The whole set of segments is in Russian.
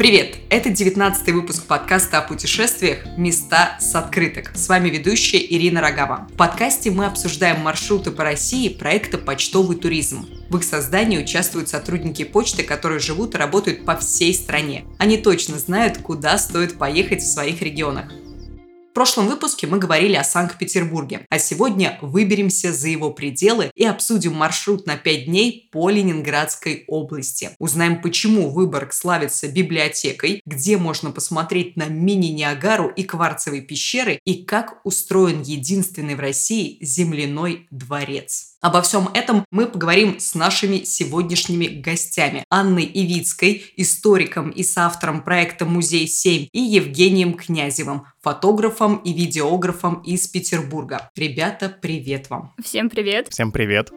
Привет! Это 19 выпуск подкаста о путешествиях «Места с открыток». С вами ведущая Ирина Рогава. В подкасте мы обсуждаем маршруты по России проекта «Почтовый туризм». В их создании участвуют сотрудники почты, которые живут и работают по всей стране. Они точно знают, куда стоит поехать в своих регионах. В прошлом выпуске мы говорили о Санкт-Петербурге, а сегодня выберемся за его пределы и обсудим маршрут на 5 дней по Ленинградской области. Узнаем, почему Выборг славится библиотекой, где можно посмотреть на мини-Ниагару и кварцевые пещеры и как устроен единственный в России земляной дворец. Обо всем этом мы поговорим с нашими сегодняшними гостями. Анной Ивицкой, историком и соавтором проекта «Музей-7» и Евгением Князевым, фотографом и видеографом из Петербурга. Ребята, привет вам. Всем привет. Всем привет.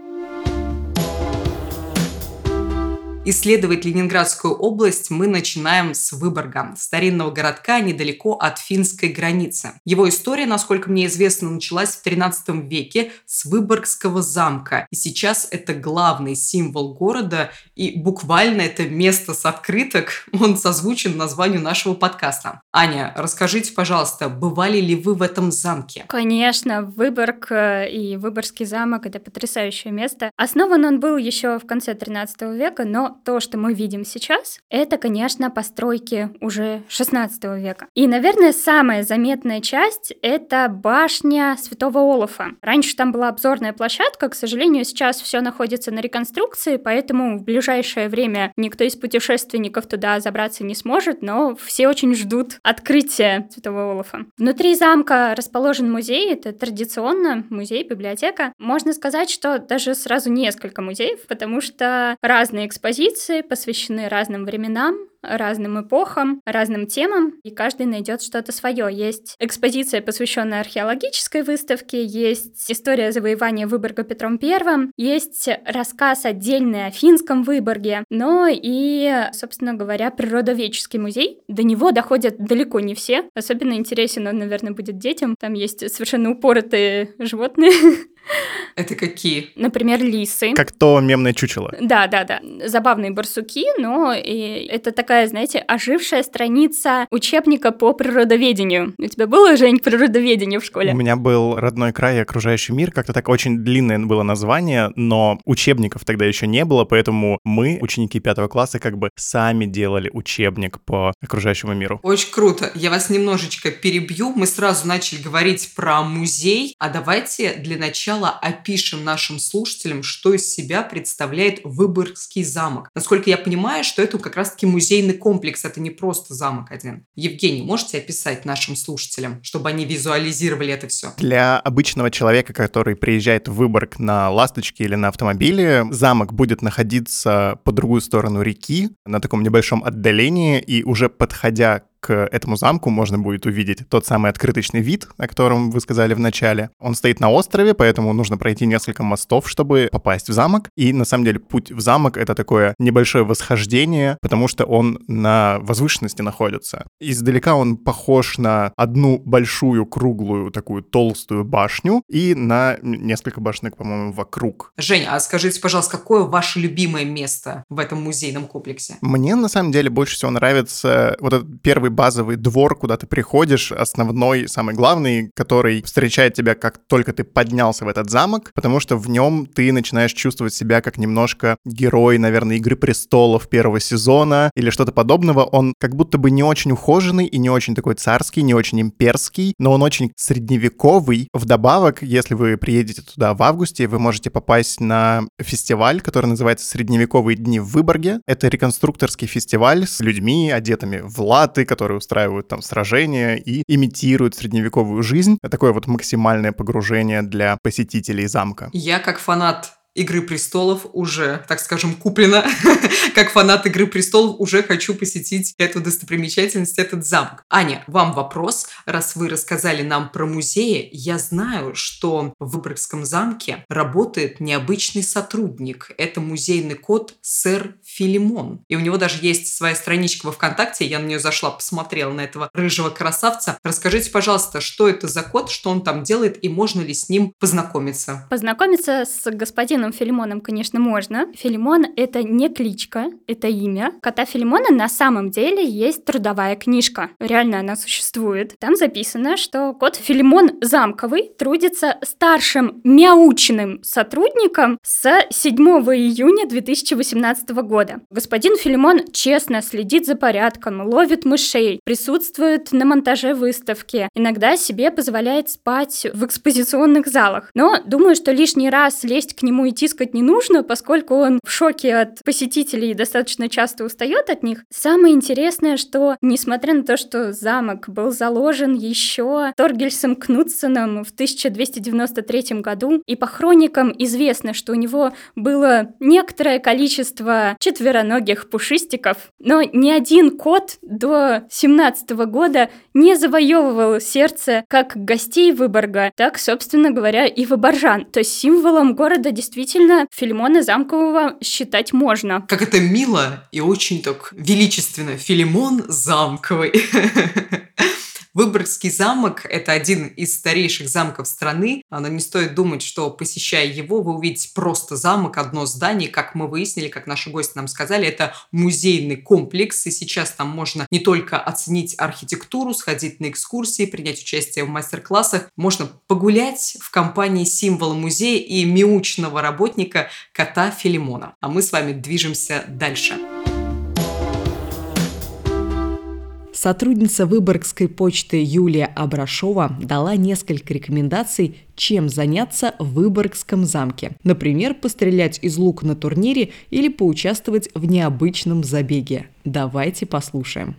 Исследовать Ленинградскую область мы начинаем с Выборга, старинного городка недалеко от финской границы. Его история, насколько мне известно, началась в 13 веке с Выборгского замка. И сейчас это главный символ города, и буквально это место с открыток, он созвучен названию нашего подкаста. Аня, расскажите, пожалуйста, бывали ли вы в этом замке? Конечно, Выборг э, и Выборгский замок — это потрясающее место. Основан он был еще в конце 13 века, но то, что мы видим сейчас, это, конечно, постройки уже 16 века. И, наверное, самая заметная часть — это башня Святого Олафа. Раньше там была обзорная площадка, к сожалению, сейчас все находится на реконструкции, поэтому в ближайшее время никто из путешественников туда забраться не сможет, но все очень ждут открытия Святого Олафа. Внутри замка расположен музей, это традиционно музей, библиотека. Можно сказать, что даже сразу несколько музеев, потому что разные экспозиции экспозиции посвящены разным временам, разным эпохам, разным темам, и каждый найдет что-то свое. Есть экспозиция, посвященная археологической выставке, есть история завоевания Выборга Петром I, есть рассказ отдельный о финском Выборге, но и, собственно говоря, природоведческий музей. До него доходят далеко не все. Особенно интересен он, наверное, будет детям. Там есть совершенно упоротые животные, Это какие? Например, лисы. Как то мемное чучело. Да, да, да. Забавные барсуки, но и это такая, знаете, ожившая страница учебника по природоведению. У тебя было, Жень, природоведение в школе? У меня был родной край и окружающий мир. Как-то так очень длинное было название, но учебников тогда еще не было, поэтому мы, ученики пятого класса, как бы сами делали учебник по окружающему миру. Очень круто. Я вас немножечко перебью. Мы сразу начали говорить про музей, а давайте для начала сначала опишем нашим слушателям, что из себя представляет Выборгский замок. Насколько я понимаю, что это как раз-таки музейный комплекс, это не просто замок один. Евгений, можете описать нашим слушателям, чтобы они визуализировали это все? Для обычного человека, который приезжает в Выборг на ласточке или на автомобиле, замок будет находиться по другую сторону реки, на таком небольшом отдалении, и уже подходя к этому замку можно будет увидеть тот самый открыточный вид, о котором вы сказали в начале. Он стоит на острове, поэтому нужно пройти несколько мостов, чтобы попасть в замок. И на самом деле путь в замок — это такое небольшое восхождение, потому что он на возвышенности находится. Издалека он похож на одну большую круглую такую толстую башню и на несколько башенок, по-моему, вокруг. Женя, а скажите, пожалуйста, какое ваше любимое место в этом музейном комплексе? Мне на самом деле больше всего нравится вот этот первый базовый двор, куда ты приходишь, основной, самый главный, который встречает тебя, как только ты поднялся в этот замок, потому что в нем ты начинаешь чувствовать себя как немножко герой, наверное, Игры престолов первого сезона или что-то подобного. Он как будто бы не очень ухоженный и не очень такой царский, не очень имперский, но он очень средневековый. Вдобавок, если вы приедете туда в августе, вы можете попасть на фестиваль, который называется «Средневековые дни в Выборге». Это реконструкторский фестиваль с людьми, одетыми в латы, которые которые устраивают там сражения и имитируют средневековую жизнь. Такое вот максимальное погружение для посетителей замка. Я как фанат Игры престолов уже, так скажем, куплена. как фанат Игры престолов уже хочу посетить эту достопримечательность, этот замок. Аня, вам вопрос. Раз вы рассказали нам про музеи, я знаю, что в Выборгском замке работает необычный сотрудник. Это музейный кот сэр Филимон. И у него даже есть своя страничка во ВКонтакте. Я на нее зашла, посмотрела на этого рыжего красавца. Расскажите, пожалуйста, что это за кот, что он там делает и можно ли с ним познакомиться? Познакомиться с господином Скорпионом Филимоном, конечно, можно. Филимон — это не кличка, это имя. Кота Филимона на самом деле есть трудовая книжка. Реально она существует. Там записано, что кот Филимон Замковый трудится старшим мяучным сотрудником с 7 июня 2018 года. Господин Филимон честно следит за порядком, ловит мышей, присутствует на монтаже выставки, иногда себе позволяет спать в экспозиционных залах. Но думаю, что лишний раз лезть к нему и тискать не нужно, поскольку он в шоке от посетителей и достаточно часто устает от них. Самое интересное, что несмотря на то, что замок был заложен еще Торгельсом Кнутсоном в 1293 году, и по хроникам известно, что у него было некоторое количество четвероногих пушистиков, но ни один кот до 17 года не завоевывал сердце как гостей Выборга, так, собственно говоря, и выборжан. То есть символом города действительно Филимона Замкового считать можно. Как это мило и очень так величественно. Филимон Замковый. Выборгский замок – это один из старейших замков страны, но не стоит думать, что посещая его, вы увидите просто замок, одно здание, как мы выяснили, как наши гости нам сказали, это музейный комплекс, и сейчас там можно не только оценить архитектуру, сходить на экскурсии, принять участие в мастер-классах, можно погулять в компании символа музея и мяучного работника кота Филимона. А мы с вами движемся дальше. Дальше. Сотрудница Выборгской почты Юлия Абрашова дала несколько рекомендаций, чем заняться в Выборгском замке. Например, пострелять из лука на турнире или поучаствовать в необычном забеге. Давайте послушаем.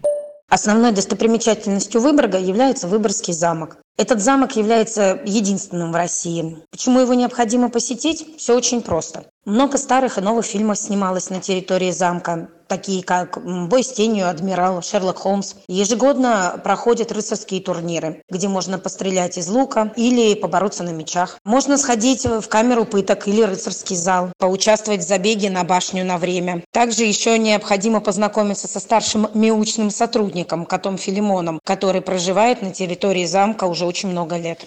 Основной достопримечательностью Выборга является Выборгский замок. Этот замок является единственным в России. Почему его необходимо посетить? Все очень просто. Много старых и новых фильмов снималось на территории замка такие как «Бой с тенью», «Адмирал», «Шерлок Холмс». Ежегодно проходят рыцарские турниры, где можно пострелять из лука или побороться на мечах. Можно сходить в камеру пыток или рыцарский зал, поучаствовать в забеге на башню на время. Также еще необходимо познакомиться со старшим мяучным сотрудником, котом Филимоном, который проживает на территории замка уже очень много лет.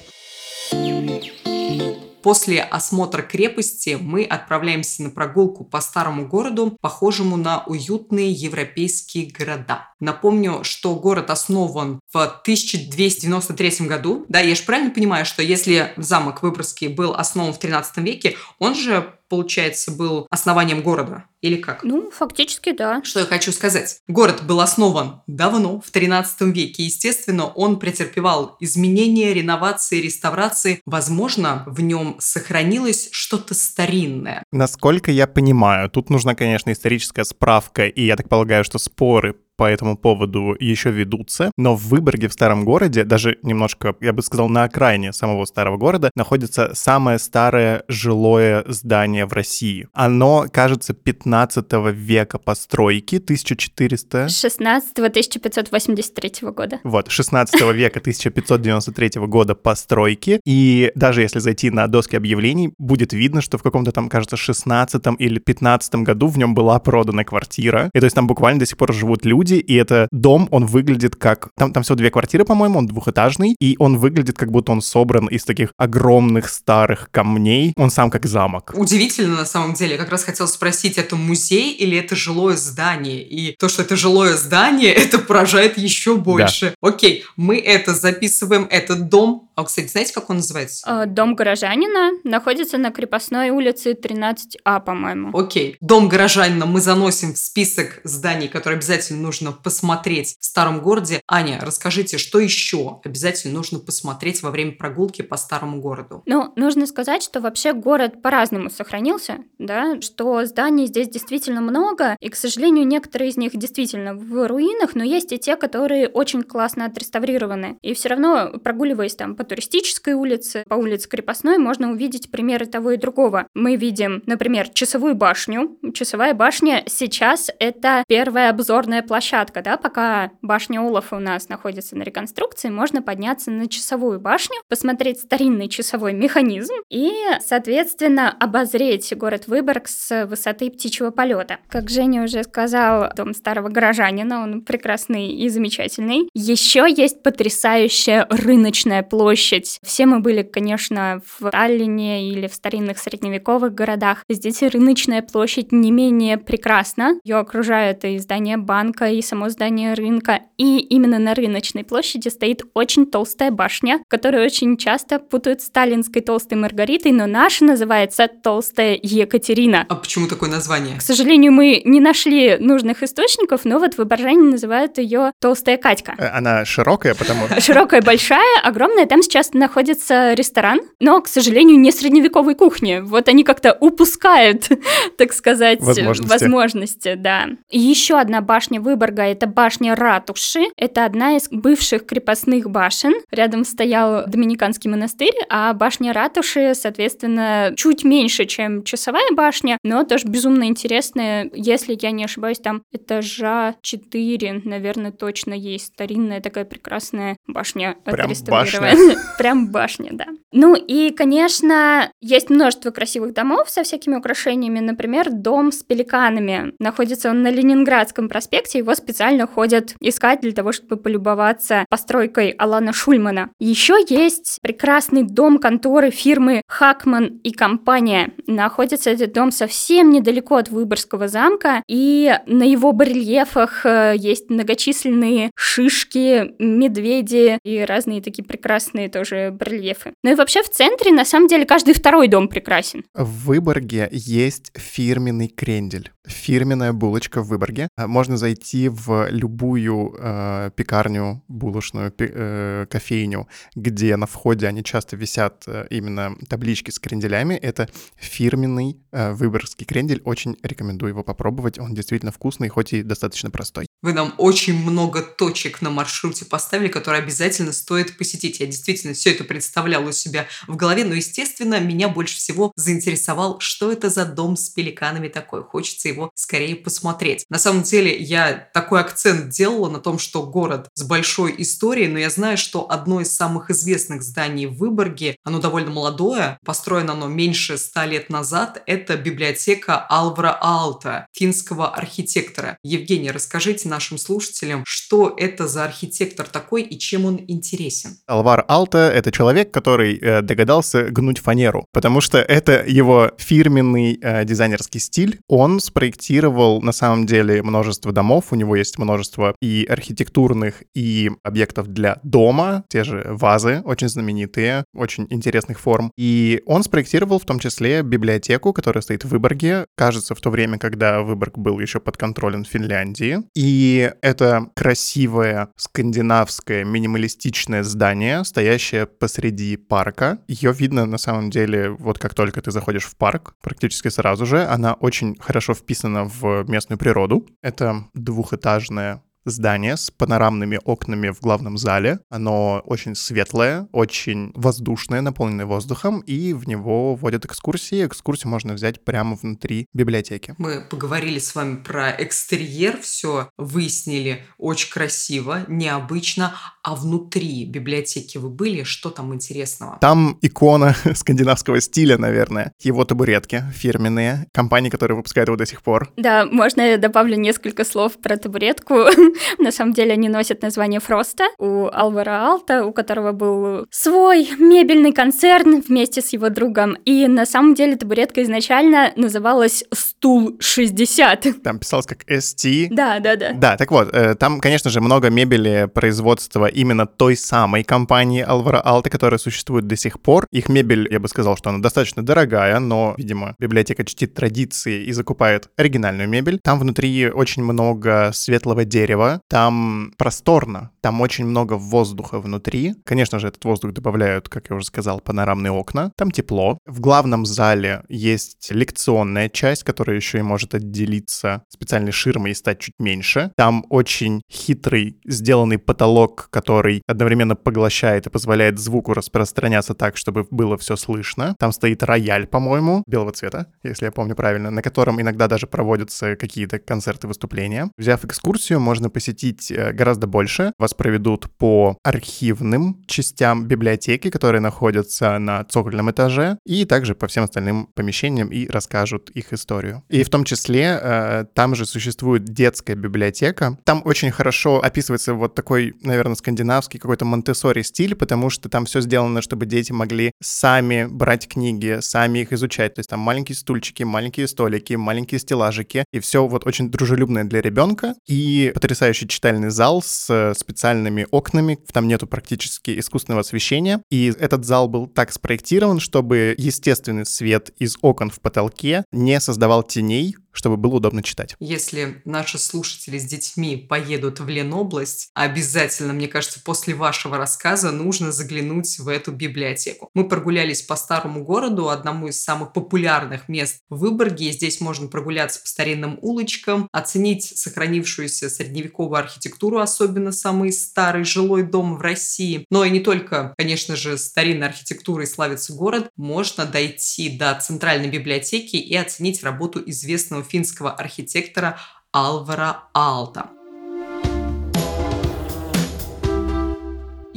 После осмотра крепости мы отправляемся на прогулку по старому городу, похожему на уютные европейские города. Напомню, что город основан в 1293 году. Да, я же правильно понимаю, что если замок Выборгский был основан в 13 веке, он же получается, был основанием города? Или как? Ну, фактически, да. Что я хочу сказать? Город был основан давно, в 13 веке. Естественно, он претерпевал изменения, реновации, реставрации. Возможно, в нем сохранилось что-то старинное. Насколько я понимаю, тут нужна, конечно, историческая справка, и я так полагаю, что споры по этому поводу еще ведутся, но в Выборге, в старом городе, даже немножко, я бы сказал, на окраине самого старого города, находится самое старое жилое здание в России. Оно, кажется, 15 века постройки, 1400... 16-1583 года. Вот, 16 века 1593 года постройки, и даже если зайти на доски объявлений, будет видно, что в каком-то там, кажется, 16 или 15 году в нем была продана квартира, и то есть там буквально до сих пор живут люди, люди, и это дом, он выглядит как... Там, там всего две квартиры, по-моему, он двухэтажный, и он выглядит как будто он собран из таких огромных старых камней. Он сам как замок. Удивительно, на самом деле. Я как раз хотел спросить, это музей или это жилое здание? И то, что это жилое здание, это поражает еще больше. Да. Окей, мы это записываем, этот дом а, кстати, знаете, как он называется? А, дом горожанина находится на крепостной улице 13А, по-моему. Окей. Дом горожанина мы заносим в список зданий, которые обязательно нужно посмотреть в старом городе. Аня, расскажите, что еще обязательно нужно посмотреть во время прогулки по старому городу? Ну, нужно сказать, что вообще город по-разному сохранился, да, что зданий здесь действительно много, и, к сожалению, некоторые из них действительно в руинах, но есть и те, которые очень классно отреставрированы. И все равно, прогуливаясь там по туристической улице, по улице Крепостной можно увидеть примеры того и другого. Мы видим, например, часовую башню. Часовая башня сейчас это первая обзорная площадка, да, пока башня Олафа у нас находится на реконструкции, можно подняться на часовую башню, посмотреть старинный часовой механизм и, соответственно, обозреть город Выборг с высоты птичьего полета. Как Женя уже сказал, дом старого горожанина, он прекрасный и замечательный. Еще есть потрясающая рыночная площадь площадь. Все мы были, конечно, в Таллине или в старинных средневековых городах. Здесь рыночная площадь не менее прекрасна. Ее окружают и здание банка, и само здание рынка. И именно на рыночной площади стоит очень толстая башня, которую очень часто путают с сталинской толстой Маргаритой, но наша называется толстая Екатерина. А почему такое название? К сожалению, мы не нашли нужных источников, но вот в Оборжане называют ее толстая Катька. Э, Она широкая, потому Широкая, большая, огромная. Там сейчас находится ресторан, но, к сожалению, не средневековой кухни. Вот они как-то упускают, так сказать, Возможности. возможности, да. И еще одна башня Выборга — это башня ратуши. Это одна из бывших крепостных башен. Рядом стоял Доминиканский монастырь, а башня ратуши, соответственно, чуть меньше, чем часовая башня, но тоже безумно интересная. Если я не ошибаюсь, там этажа 4, наверное, точно есть старинная такая прекрасная башня Прям отреставрированная. Прям башня, да. Ну и, конечно, есть множество красивых домов со всякими украшениями. Например, дом с пеликанами. Находится он на Ленинградском проспекте. Его специально ходят искать для того, чтобы полюбоваться постройкой Алана Шульмана. Еще есть прекрасный дом конторы фирмы Хакман и компания. Находится этот дом совсем недалеко от Выборгского замка, и на его барельефах э, есть многочисленные шишки, медведи и разные такие прекрасные тоже барельефы. Ну и вообще в центре, на самом деле, каждый второй дом прекрасен. В Выборге есть фирменный крендель. Фирменная булочка в Выборге. А Можно зайти в любую э, пекарню, булочную, пе- э, кофейню, где на входе они часто висят э, именно таблички с кренделями. Это фирменный э, выборгский крендель. Очень рекомендую его попробовать. Он действительно вкусный, хоть и достаточно простой. Вы нам очень много точек на маршруте поставили, которые обязательно стоит посетить. Я действительно все это представляла у себя в голове, но, естественно, меня больше всего заинтересовал, что это за дом с пеликанами такой. Хочется его скорее посмотреть. На самом деле, я такой акцент делала на том, что город с большой историей, но я знаю, что одно из самых известных зданий в Выборге, оно довольно молодое, построено оно меньше ста лет назад, это библиотека Алвара Алта, финского архитектора. Евгений, расскажите нашим слушателям, что это за архитектор такой и чем он интересен. Алвар Алта — это человек, который э, догадался гнуть фанеру, потому что это его фирменный э, дизайнерский стиль. Он спроектировал, на самом деле, множество домов, у него есть множество и архитектурных, и объектов для дома, те же вазы, очень знаменитые, очень интересных форм. И он спроектировал в том числе библиотеку, которая стоит в Выборге, кажется, в то время, когда Выборг был еще под контролем Финляндии. И это красивое скандинавское минималистичное здание, стоящее посреди парка. Ее видно на самом деле, вот как только ты заходишь в парк, практически сразу же. Она очень хорошо вписана в местную природу. Это двухэтажное здание с панорамными окнами в главном зале. Оно очень светлое, очень воздушное, наполненное воздухом, и в него вводят экскурсии. Экскурсию можно взять прямо внутри библиотеки. Мы поговорили с вами про экстерьер, все выяснили очень красиво, необычно. А внутри библиотеки вы были? Что там интересного? Там икона скандинавского стиля, наверное. Его табуретки фирменные. Компании, которые выпускают его до сих пор. Да, можно я добавлю несколько слов про табуретку. На самом деле они носят название Фроста. У Алвара Алта, у которого был свой мебельный концерн вместе с его другом. И на самом деле табуретка изначально называлась Стул 60. Там писалось как ST. Да, да, да. Да, так вот, э, там, конечно же, много мебели производства именно той самой компании Alvaro Alta, которая существует до сих пор. Их мебель, я бы сказал, что она достаточно дорогая, но, видимо, библиотека чтит традиции и закупает оригинальную мебель. Там внутри очень много светлого дерева, там просторно, там очень много воздуха внутри. Конечно же, этот воздух добавляют, как я уже сказал, панорамные окна. Там тепло. В главном зале есть лекционная часть, которая еще и может отделиться специальной ширмой и стать чуть меньше. Там очень хитрый сделанный потолок, который одновременно поглощает и позволяет звуку распространяться так, чтобы было все слышно. Там стоит рояль, по-моему, белого цвета, если я помню правильно, на котором иногда даже проводятся какие-то концерты, выступления. Взяв экскурсию, можно посетить э, гораздо больше. Вас проведут по архивным частям библиотеки, которые находятся на цокольном этаже, и также по всем остальным помещениям и расскажут их историю. И в том числе э, там же существует детская библиотека. Там очень хорошо описывается вот такой, наверное, скандинавский какой-то монте стиль, потому что там все сделано, чтобы дети могли сами брать книги, сами их изучать. То есть там маленькие стульчики, маленькие столики, маленькие стеллажики, и все вот очень дружелюбное для ребенка. И потрясающий читальный зал с специальными окнами, там нету практически искусственного освещения. И этот зал был так спроектирован, чтобы естественный свет из окон в потолке не создавал теней, чтобы было удобно читать. Если наши слушатели с детьми поедут в Ленобласть, обязательно, мне кажется, после вашего рассказа нужно заглянуть в эту библиотеку. Мы прогулялись по старому городу, одному из самых популярных мест в Выборге. Здесь можно прогуляться по старинным улочкам, оценить сохранившуюся средневековую архитектуру, особенно самый старый жилой дом в России. Но и не только, конечно же, старинной архитектурой славится город. Можно дойти до центральной библиотеки и оценить работу известного финского архитектора Алвара Алта.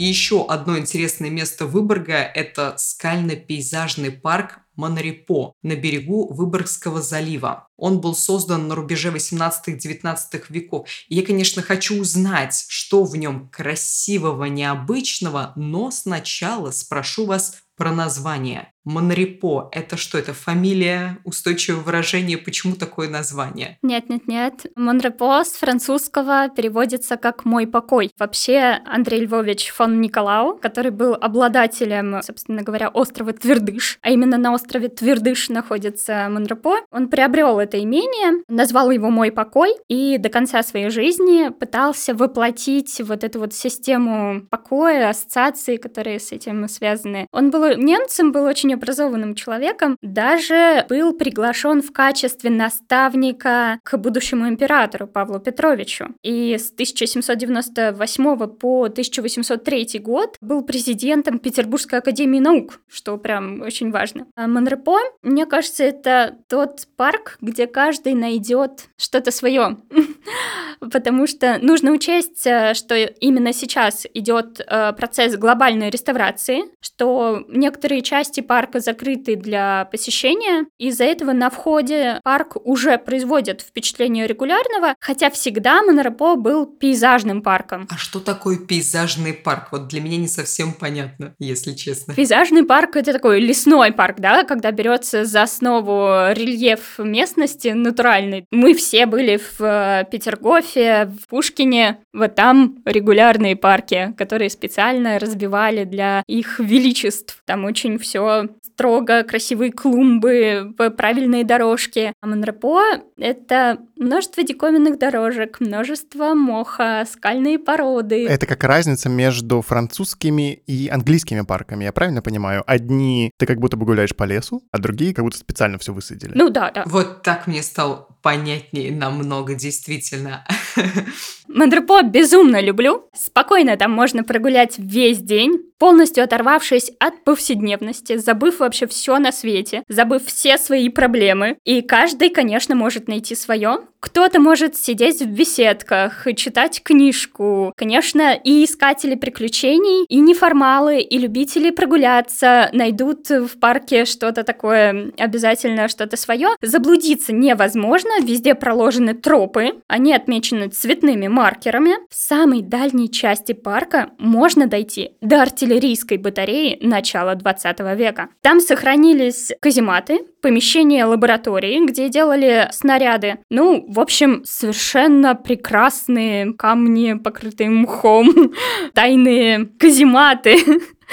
Еще одно интересное место Выборга – это скально-пейзажный парк Монорепо на берегу Выборгского залива. Он был создан на рубеже 18-19 веков. И я, конечно, хочу узнать, что в нем красивого, необычного, но сначала спрошу вас про название. Монрепо – это что? Это фамилия, устойчивое выражение? Почему такое название? Нет-нет-нет. Монрепо с французского переводится как «мой покой». Вообще Андрей Львович фон Николау, который был обладателем, собственно говоря, острова Твердыш, а именно на острове Твердыш находится Монрепо, он приобрел это имение, назвал его «мой покой» и до конца своей жизни пытался воплотить вот эту вот систему покоя, ассоциации, которые с этим связаны. Он был немцем, был очень очень образованным человеком, даже был приглашен в качестве наставника к будущему императору Павлу Петровичу. И с 1798 по 1803 год был президентом Петербургской академии наук, что прям очень важно. А Монрепо, мне кажется, это тот парк, где каждый найдет что-то свое. Потому что нужно учесть, э, что именно сейчас идет э, процесс глобальной реставрации, что некоторые части парка парка закрыты для посещения. Из-за этого на входе парк уже производит впечатление регулярного, хотя всегда Монорепо был пейзажным парком. А что такое пейзажный парк? Вот для меня не совсем понятно, если честно. Пейзажный парк это такой лесной парк, да, когда берется за основу рельеф местности натуральный. Мы все были в э, Петергофе, в Пушкине, вот там регулярные парки, которые специально разбивали для их величеств. Там очень все строго, красивые клумбы, правильные дорожки. А Монрепо — это множество диковинных дорожек, множество моха, скальные породы. Это как разница между французскими и английскими парками, я правильно понимаю? Одни ты как будто бы гуляешь по лесу, а другие как будто специально все высадили. Ну да, да. Вот так мне стал понятнее намного, действительно. Монрепо безумно люблю. Спокойно там можно прогулять весь день, полностью оторвавшись от повседневности, забыв вообще все на свете, забыв все свои проблемы. И каждый, конечно, может найти свое. Кто-то может сидеть в беседках, читать книжку. Конечно, и искатели приключений, и неформалы, и любители прогуляться найдут в парке что-то такое, обязательно что-то свое. Заблудиться невозможно, везде проложены тропы, они отмечены цветными маркерами. В самой дальней части парка можно дойти до артиллерийской батареи начала 20 века. Там сохранились казематы, помещение лаборатории, где делали снаряды. Ну, в общем, совершенно прекрасные камни, покрытые мхом, тайные казематы.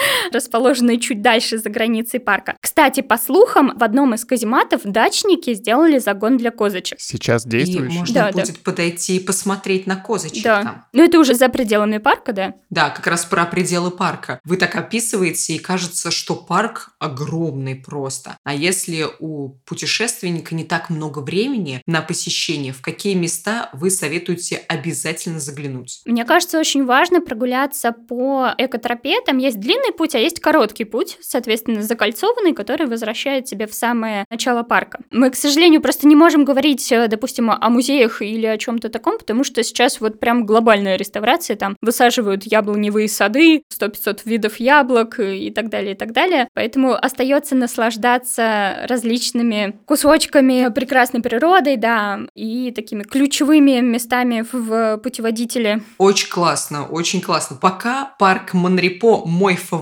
расположенные чуть дальше за границей парка. Кстати, по слухам, в одном из казематов дачники сделали загон для козочек. Сейчас действующий? И можно да, будет да. подойти и посмотреть на козочек да. там. Ну, это уже за пределами парка, да? Да, как раз про пределы парка. Вы так описываете, и кажется, что парк огромный просто. А если у путешественника не так много времени на посещение, в какие места вы советуете обязательно заглянуть? Мне кажется, очень важно прогуляться по экотропе. Там есть длинный путь, а есть короткий путь, соответственно, закольцованный, который возвращает тебя в самое начало парка. Мы, к сожалению, просто не можем говорить, э, допустим, о музеях или о чем-то таком, потому что сейчас вот прям глобальная реставрация, там высаживают яблоневые сады, 100-500 видов яблок и так далее, и так далее. Поэтому остается наслаждаться различными кусочками прекрасной природой, да, и такими ключевыми местами в путеводителе. Очень классно, очень классно. Пока парк Монрепо мой фаворит.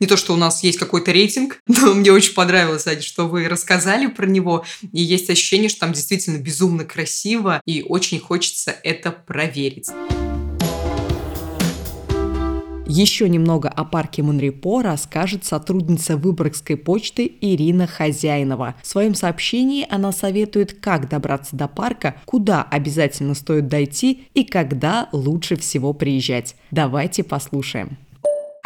Не то, что у нас есть какой-то рейтинг, но мне очень понравилось, Аня, что вы рассказали про него. И есть ощущение, что там действительно безумно красиво, и очень хочется это проверить. Еще немного о парке Монрепо расскажет сотрудница Выборгской почты Ирина Хозяинова. В своем сообщении она советует, как добраться до парка, куда обязательно стоит дойти и когда лучше всего приезжать. Давайте послушаем.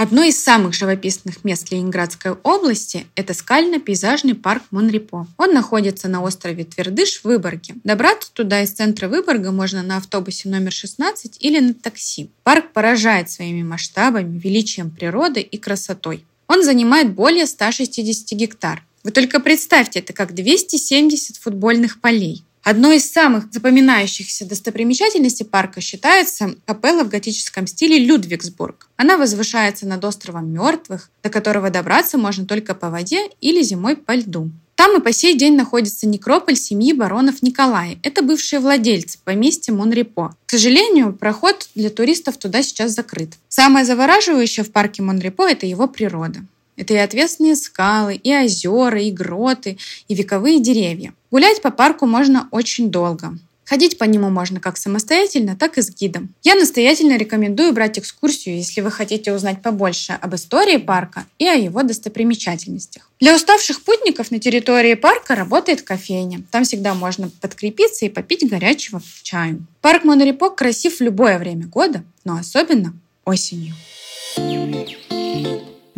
Одно из самых живописных мест Ленинградской области – это скально-пейзажный парк Монрепо. Он находится на острове Твердыш в Выборге. Добраться туда из центра Выборга можно на автобусе номер 16 или на такси. Парк поражает своими масштабами, величием природы и красотой. Он занимает более 160 гектар. Вы только представьте, это как 270 футбольных полей. Одной из самых запоминающихся достопримечательностей парка считается капелла в готическом стиле Людвигсбург. Она возвышается над островом Мертвых, до которого добраться можно только по воде или зимой по льду. Там и по сей день находится некрополь семьи баронов Николая. Это бывшие владельцы поместья Монрепо. К сожалению, проход для туристов туда сейчас закрыт. Самое завораживающее в парке Монрепо – это его природа. Это и отвесные скалы, и озера, и гроты, и вековые деревья. Гулять по парку можно очень долго. Ходить по нему можно как самостоятельно, так и с гидом. Я настоятельно рекомендую брать экскурсию, если вы хотите узнать побольше об истории парка и о его достопримечательностях. Для уставших путников на территории парка работает кофейня. Там всегда можно подкрепиться и попить горячего чаю. Парк Монорепок красив в любое время года, но особенно осенью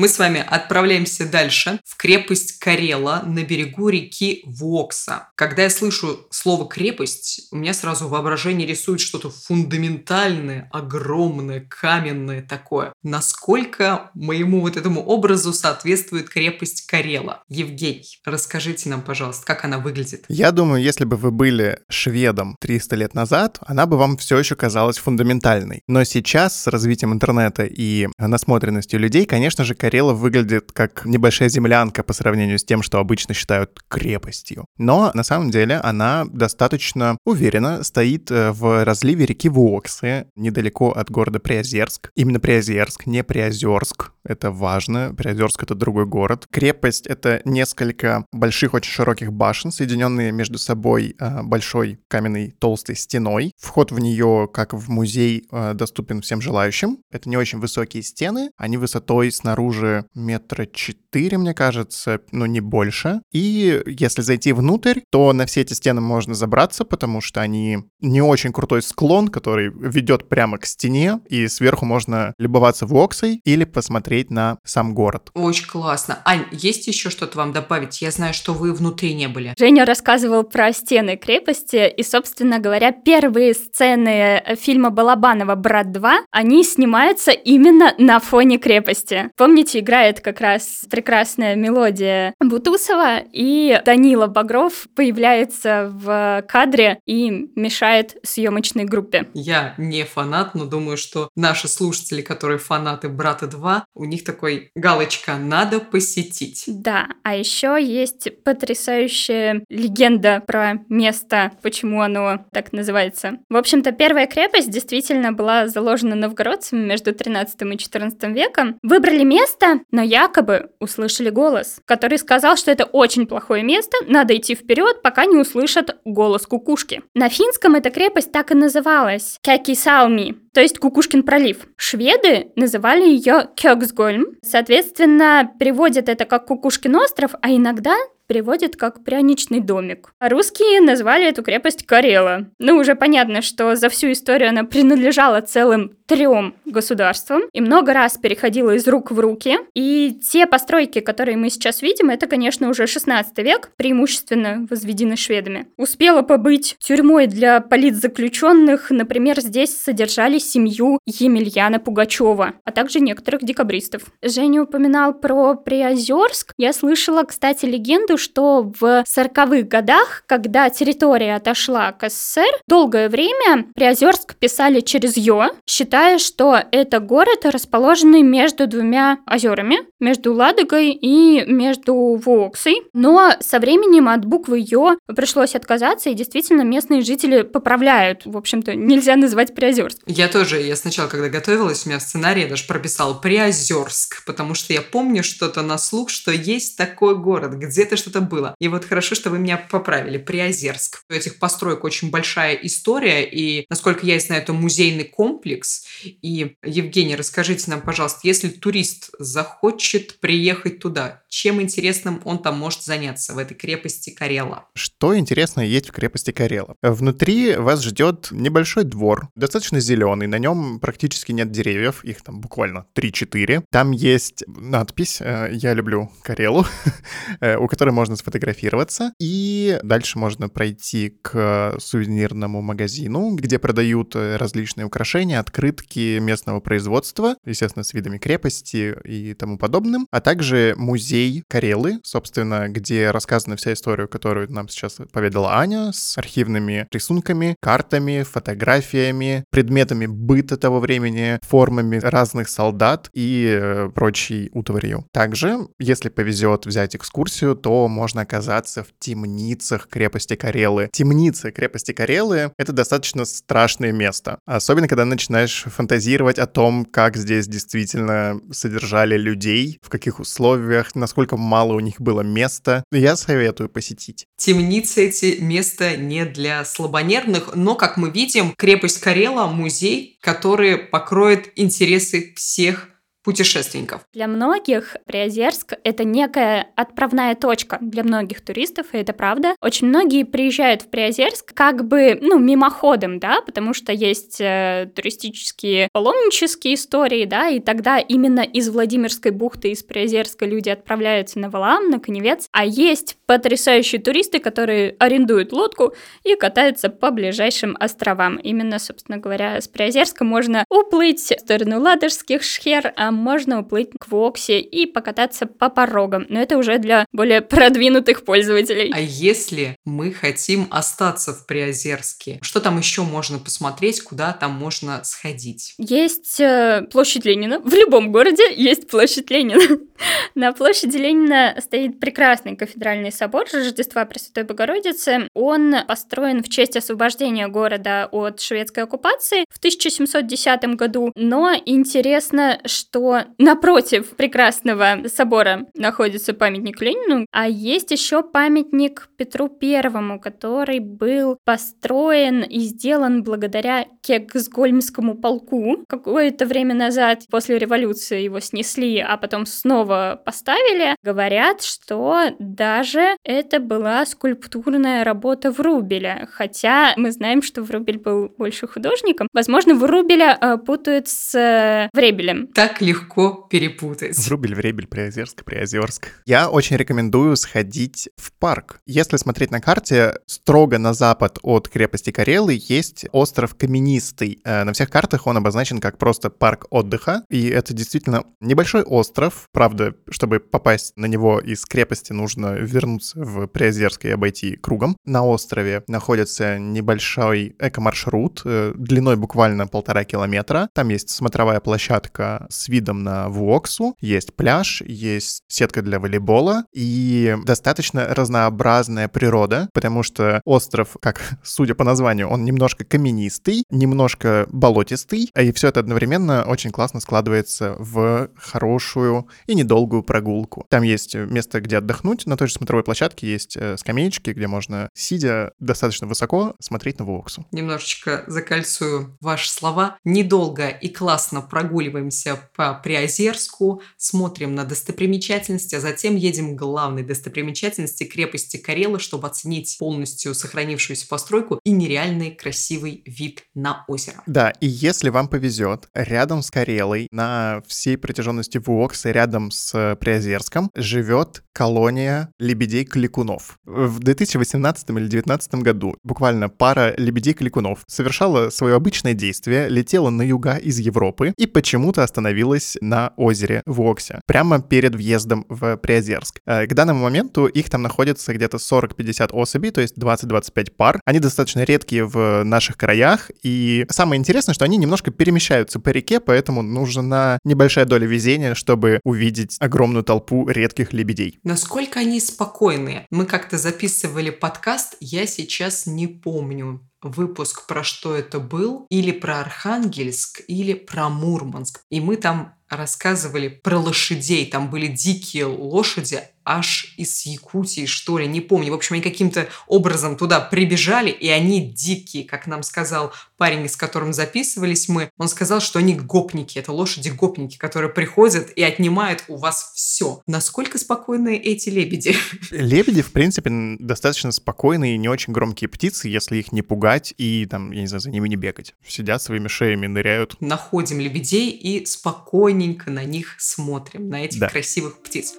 мы с вами отправляемся дальше в крепость Карела на берегу реки Вокса. Когда я слышу слово «крепость», у меня сразу воображение рисует что-то фундаментальное, огромное, каменное такое. Насколько моему вот этому образу соответствует крепость Карела? Евгений, расскажите нам, пожалуйста, как она выглядит. Я думаю, если бы вы были шведом 300 лет назад, она бы вам все еще казалась фундаментальной. Но сейчас с развитием интернета и насмотренностью людей, конечно же, Карела выглядит как небольшая землянка по сравнению с тем, что обычно считают крепостью. Но на самом деле она достаточно уверенно стоит э, в разливе реки Воксы, недалеко от города Приозерск. Именно Приозерск, не Приозерск. Это важно. Приозерск — это другой город. Крепость — это несколько больших, очень широких башен, соединенные между собой э, большой каменной толстой стеной. Вход в нее, как в музей, э, доступен всем желающим. Это не очень высокие стены, они высотой снаружи уже метра четыре, мне кажется, но не больше. И если зайти внутрь, то на все эти стены можно забраться, потому что они не очень крутой склон, который ведет прямо к стене, и сверху можно любоваться Воксой или посмотреть на сам город. Очень классно. Ань, есть еще что-то вам добавить? Я знаю, что вы внутри не были. Женя рассказывал про стены крепости, и, собственно говоря, первые сцены фильма Балабанова «Брат 2», они снимаются именно на фоне крепости. Помните, помните, играет как раз прекрасная мелодия Бутусова, и Данила Багров появляется в кадре и мешает съемочной группе. Я не фанат, но думаю, что наши слушатели, которые фанаты «Брата 2», у них такой галочка «надо посетить». Да, а еще есть потрясающая легенда про место, почему оно так называется. В общем-то, первая крепость действительно была заложена новгородцами между 13 и 14 веком. Выбрали место, место, но якобы услышали голос, который сказал, что это очень плохое место, надо идти вперед, пока не услышат голос кукушки. На финском эта крепость так и называлась – Кякисалми, то есть Кукушкин пролив. Шведы называли ее Кёксгольм, соответственно, переводят это как Кукушкин остров, а иногда переводит как «пряничный домик». А русские назвали эту крепость Карела. Ну, уже понятно, что за всю историю она принадлежала целым трем государствам и много раз переходила из рук в руки. И те постройки, которые мы сейчас видим, это, конечно, уже 16 век, преимущественно возведены шведами. Успела побыть тюрьмой для политзаключенных, например, здесь содержали семью Емельяна Пугачева, а также некоторых декабристов. Женя упоминал про Приозерск. Я слышала, кстати, легенду, что в 40-х годах, когда территория отошла к СССР, долгое время Приозерск писали через «ё», считая что это город, расположенный между двумя озерами, между Ладогой и между Воксой. Но со временем от буквы Ё пришлось отказаться, и действительно местные жители поправляют. В общем-то, нельзя называть Приозерск. Я тоже, я сначала, когда готовилась, у меня в сценарии даже прописал Приозерск, потому что я помню что-то на слух, что есть такой город, где-то что-то было. И вот хорошо, что вы меня поправили. Приозерск. У этих построек очень большая история, и, насколько я знаю, это музейный комплекс, и, Евгений, расскажите нам, пожалуйста, если турист захочет приехать туда, чем интересным он там может заняться в этой крепости Карела? Что интересного есть в крепости Карела? Внутри вас ждет небольшой двор, достаточно зеленый, на нем практически нет деревьев, их там буквально 3-4. Там есть надпись э, «Я люблю Карелу», э, у которой можно сфотографироваться, и дальше можно пройти к сувенирному магазину, где продают э, различные украшения, открытки местного производства, естественно, с видами крепости и тому подобным, а также музей Карелы, собственно, где рассказана вся история, которую нам сейчас поведала Аня, с архивными рисунками, картами, фотографиями, предметами быта того времени, формами разных солдат и э, прочей утварью. Также, если повезет взять экскурсию, то можно оказаться в темницах крепости Карелы. Темницы крепости Карелы — это достаточно страшное место, особенно когда начинаешь фантазировать о том, как здесь действительно содержали людей, в каких условиях, насколько мало у них было места. Я советую посетить. Темницы эти место не для слабонервных, но, как мы видим, крепость Карела – музей, который покроет интересы всех путешественников. Для многих Приозерск — это некая отправная точка для многих туристов, и это правда. Очень многие приезжают в Приозерск как бы, ну, мимоходом, да, потому что есть э, туристические паломнические истории, да, и тогда именно из Владимирской бухты, из Приозерска люди отправляются на Валаам, на Коневец, а есть потрясающие туристы, которые арендуют лодку и катаются по ближайшим островам. Именно, собственно говоря, с Приозерска можно уплыть в сторону Ладожских шхер, а можно уплыть к Воксе и покататься по порогам. Но это уже для более продвинутых пользователей. А если мы хотим остаться в Приозерске, что там еще можно посмотреть, куда там можно сходить? Есть э, площадь Ленина. В любом городе есть площадь Ленина. На площади Ленина стоит прекрасный кафедральный собор Рождества Пресвятой Богородицы. Он построен в честь освобождения города от шведской оккупации в 1710 году. Но интересно, что что напротив прекрасного собора находится памятник Ленину, а есть еще памятник Петру Первому, который был построен и сделан благодаря Кексгольмскому полку. Какое-то время назад, после революции, его снесли, а потом снова поставили. Говорят, что даже это была скульптурная работа Врубеля, хотя мы знаем, что Врубель был больше художником. Возможно, Врубеля э, путают с э, Вребелем. Так легко перепутать. Врубель, Вребель, Приозерск, Приозерск. Я очень рекомендую сходить в парк. Если смотреть на карте, строго на запад от крепости Карелы есть остров Каменистый. Э, на всех картах он обозначен как просто парк отдыха, и это действительно небольшой остров. Правда, чтобы попасть на него из крепости, нужно вернуться в Приозерск и обойти кругом. На острове находится небольшой эко-маршрут э, длиной буквально полтора километра. Там есть смотровая площадка с видом видом на Вуоксу, есть пляж, есть сетка для волейбола и достаточно разнообразная природа, потому что остров, как судя по названию, он немножко каменистый, немножко болотистый, и все это одновременно очень классно складывается в хорошую и недолгую прогулку. Там есть место, где отдохнуть, на той же смотровой площадке есть э, скамеечки, где можно, сидя достаточно высоко, смотреть на Вуоксу. Немножечко закольцую ваши слова. Недолго и классно прогуливаемся по по Приозерску, смотрим на достопримечательности, а затем едем к главной достопримечательности крепости Карелы, чтобы оценить полностью сохранившуюся постройку и нереальный красивый вид на озеро. Да, и если вам повезет, рядом с Карелой, на всей протяженности Вуокса, рядом с Приозерском, живет колония лебедей-кликунов. В 2018 или 2019 году буквально пара лебедей-кликунов совершала свое обычное действие, летела на юга из Европы и почему-то остановилась на озере Вуоксе, прямо перед въездом в Приозерск. Э, к данному моменту их там находится где-то 40-50 особей, то есть 20-25 пар. Они достаточно редкие в наших краях, и самое интересное, что они немножко перемещаются по реке, поэтому нужна небольшая доля везения, чтобы увидеть огромную толпу редких лебедей. Насколько они спокойные? Мы как-то записывали подкаст, я сейчас не помню выпуск про что это был, или про Архангельск, или про Мурманск. И мы там рассказывали про лошадей. Там были дикие лошади, аж из Якутии, что ли, не помню. В общем, они каким-то образом туда прибежали, и они дикие, как нам сказал парень, с которым записывались мы. Он сказал, что они гопники, это лошади-гопники, которые приходят и отнимают у вас все. Насколько спокойны эти лебеди? Лебеди, в принципе, достаточно спокойные и не очень громкие птицы, если их не пугать и, там, я не знаю, за ними не бегать. Сидят своими шеями, ныряют. Находим лебедей и спокойненько на них смотрим, на этих Да. красивых птиц.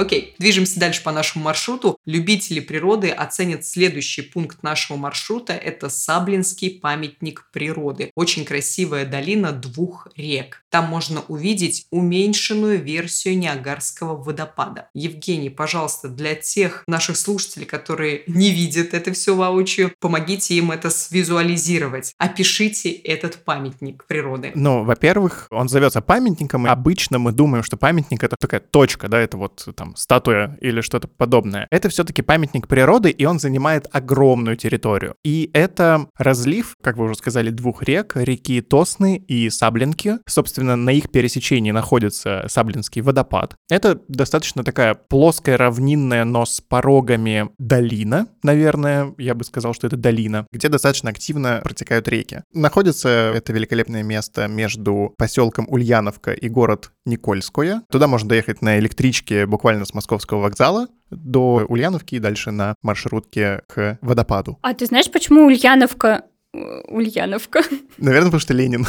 Окей, движемся дальше по нашему маршруту. Любители природы оценят следующий пункт нашего маршрута. Это Саблинский памятник природы. Очень красивая долина двух рек. Там можно увидеть уменьшенную версию Ниагарского водопада. Евгений, пожалуйста, для тех наших слушателей, которые не видят это все воочию, помогите им это свизуализировать. Опишите этот памятник природы. Ну, во-первых, он зовется памятником, обычно мы думаем, что памятник — это такая точка, да, это вот там статуя или что-то подобное. Это все-таки памятник природы, и он занимает огромную территорию. И это разлив, как вы уже сказали, двух рек, реки Тосны и Саблинки. Собственно, на их пересечении находится Саблинский водопад. Это достаточно такая плоская, равнинная, но с порогами долина, наверное, я бы сказал, что это долина, где достаточно активно протекают реки. Находится это великолепное место между поселком Ульяновка и город Никольское. Туда можно доехать на электричке буквально с московского вокзала до Ульяновки и дальше на маршрутке к водопаду. А ты знаешь, почему Ульяновка... э, Ульяновка? Наверное, потому что Ленин.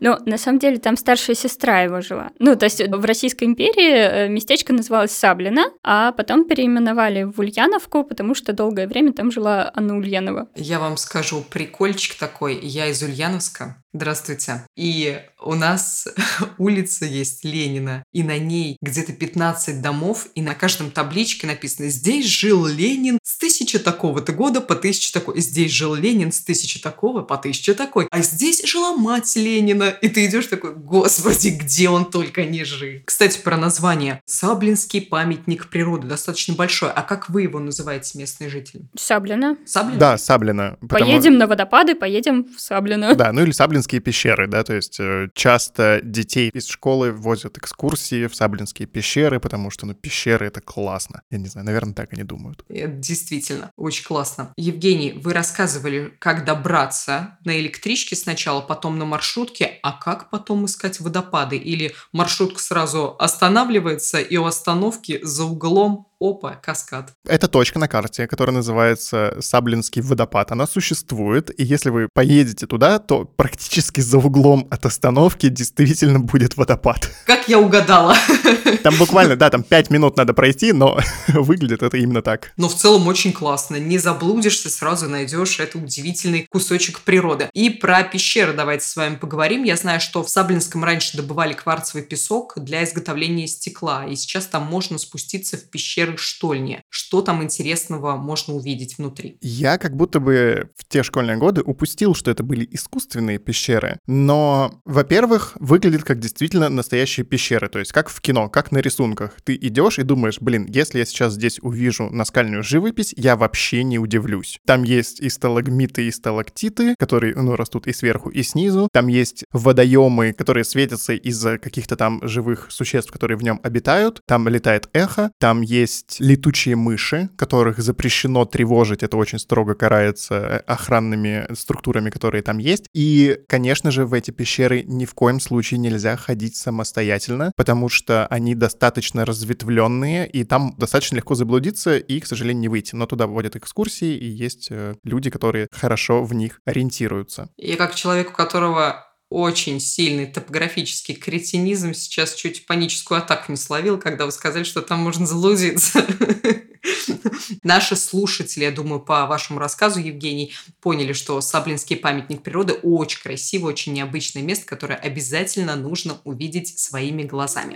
Ну, на самом деле, там старшая сестра его жила. Ну, то есть в Российской империи э, местечко называлось Саблино, а потом переименовали в Ульяновку, потому что долгое время там жила Анна Ульянова. Я вам скажу прикольчик такой. Я из Ульяновска. Здравствуйте. И у нас улица есть Ленина, и на ней где-то 15 домов, и на каждом табличке написано «Здесь жил Ленин с тысячи такого-то года по тысяче такой». «Здесь жил Ленин с тысячи такого по тысяче такой». А здесь жила мать Ленина. И ты идешь такой «Господи, где он только не жил». Кстати, про название. Саблинский памятник природы. Достаточно большой. А как вы его называете, местные жители? Саблино. Саблин? Да, Саблина. потому- Поедем на водопады, поедем в Саблино. Да, ну или Саблинские пещеры, да, то есть э, часто детей из школы возят экскурсии в Саблинские пещеры, потому что, ну, пещеры — это классно. Я не знаю, наверное, так они думают. Действительно очень классно. Евгений, вы рассказывали, как добраться на электричке сначала, потом на маршрутке, а как потом искать водопады? Или маршрутка сразу останавливается, и у остановки за углом опа, каскад. Это точка на карте, которая называется Саблинский водопад. Она существует, и если вы поедете туда, то практически за углом от остановки действительно будет водопад. Как я угадала. Там буквально, да, там 5 минут надо пройти, но выглядит это именно так. Но в целом очень классно. Не заблудишься, сразу найдешь это удивительный кусочек природы. И про пещеры давайте с вами поговорим. Я знаю, что в Саблинском раньше добывали кварцевый песок для изготовления стекла. И сейчас там можно спуститься в пещеры штольни. Что там интересного можно увидеть внутри? Я как будто бы в те школьные годы упустил, что это были искусственные пещеры. Но, во-первых, выглядит как действительно настоящие пещеры, то есть как в кино, как на рисунках. Ты идешь и думаешь, блин, если я сейчас здесь увижу наскальную живопись, я вообще не удивлюсь. Там есть и сталагмиты, и сталактиты, которые, ну, растут и сверху, и снизу. Там есть водоемы, которые светятся из-за каких-то там живых существ, которые в нем обитают. Там летает эхо. Там есть летучие мыши, которых запрещено тревожить. Это очень строго карается э, охранными структурами, которые там есть. И, конечно же, в эти пещеры ни в коем случае нельзя ходить самостоятельно, потому что они достаточно разветвленные, и там достаточно легко заблудиться и, к сожалению, не выйти. Но туда вводят экскурсии, и есть э, люди, которые хорошо в них ориентируются. Я как человек, у которого очень сильный топографический кретинизм сейчас чуть паническую атаку не словил, когда вы сказали, что там можно заблудиться. Наши слушатели, я думаю, по вашему рассказу, Евгений, поняли, что Саблинский памятник природы очень красивый, очень необычное место, которое обязательно нужно увидеть своими глазами.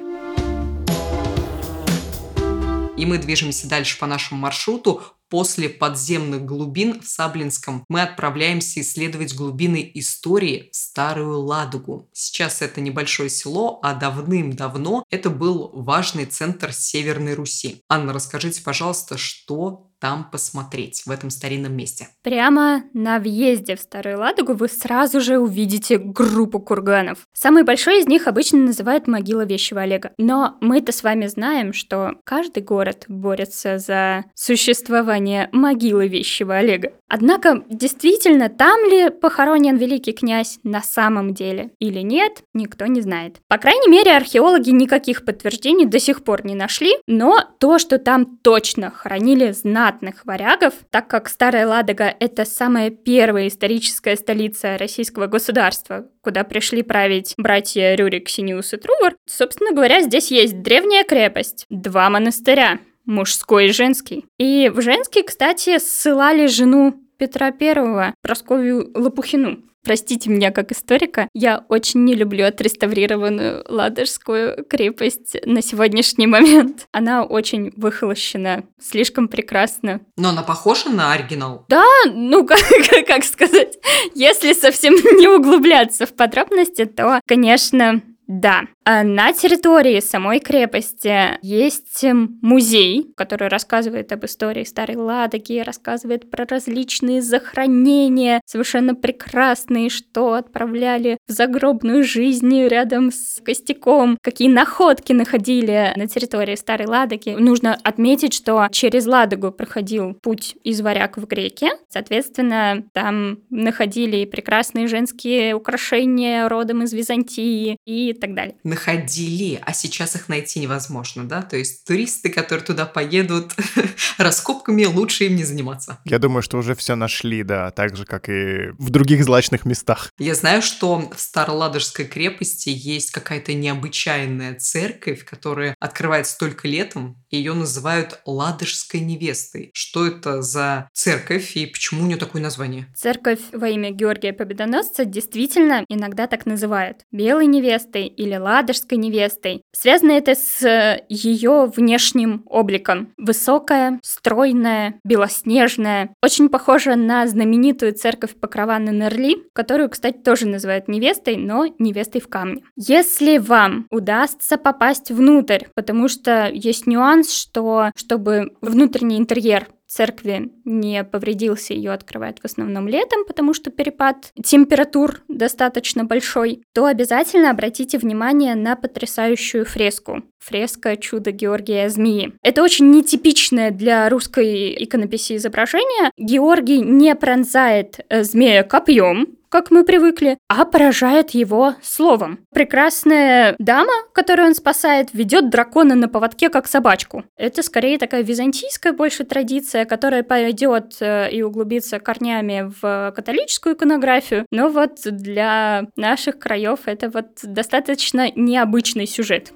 И мы движемся дальше по нашему маршруту после подземных глубин в Саблинском мы отправляемся исследовать глубины истории Старую Ладогу. Сейчас это небольшое село, а давным-давно это был важный центр Северной Руси. Анна, расскажите, пожалуйста, что там посмотреть, в этом старинном месте? Прямо на въезде в Старую Ладогу вы сразу же увидите группу курганов. Самый большой из них обычно называют могила Вещего Олега. Но мы-то с вами знаем, что каждый город борется за существование могилы Вещего Олега. Однако, действительно, там ли похоронен великий князь на самом деле или нет, никто не знает. По крайней мере, археологи никаких подтверждений до сих пор не нашли, но то, что там точно хоронили знатных варягов, так как Старая Ладога — это самая первая историческая столица российского государства, куда пришли править братья Рюрик, Синиус и Трувор, собственно говоря, здесь есть древняя крепость, два монастыря, мужской и женский. И в женский, кстати, ссылали жену Петра Первого, Просковью Лопухину. Простите меня как историка, я очень не люблю отреставрированную Ладожскую крепость на сегодняшний момент. Она очень выхолощена, слишком прекрасна. Но она похожа на оригинал? Да, ну как, как сказать, если совсем не углубляться в подробности, то, конечно, да, на территории самой крепости есть музей, который рассказывает об истории Старой Ладоги, рассказывает про различные захоронения, совершенно прекрасные, что отправляли в загробную жизнь рядом с костяком, какие находки находили на территории Старой Ладоги. Нужно отметить, что через Ладогу проходил путь из Варяг в Греки, соответственно, там находили прекрасные женские украшения родом из Византии и так далее находили, а сейчас их найти невозможно, да? То есть туристы, которые туда поедут, раскопками лучше им не заниматься. Я думаю, что уже все нашли, да, так же, как и в других злачных местах. Я знаю, что в Староладожской крепости есть какая-то необычайная церковь, которая открывается только летом, и ее называют Ладожской невестой. Что это за церковь и почему у нее такое название? Церковь во имя Георгия Победоносца действительно иногда так называют. Белой невестой или Ладожской ладожской невестой. Связано это с э, ее внешним обликом. Высокая, стройная, белоснежная. Очень похожа на знаменитую церковь Покрова на Нерли, которую, кстати, тоже называют невестой, но невестой в камне. Если вам удастся попасть внутрь, потому что есть нюанс, что чтобы внутренний интерьер церкви не повредился, ее открывают в основном летом, потому что перепад температур достаточно большой, то обязательно обратите внимание на потрясающую фреску. Фреска «Чудо Георгия Змеи». Это очень нетипичное для русской иконописи изображение. Георгий не пронзает э, змея копьем, как мы привыкли, а поражает его словом. Прекрасная дама, которую он спасает, ведет дракона на поводке, как собачку. Это скорее такая византийская больше традиция, которая пойдет э, и углубится корнями в католическую иконографию. Но вот для наших краев это вот достаточно необычный сюжет.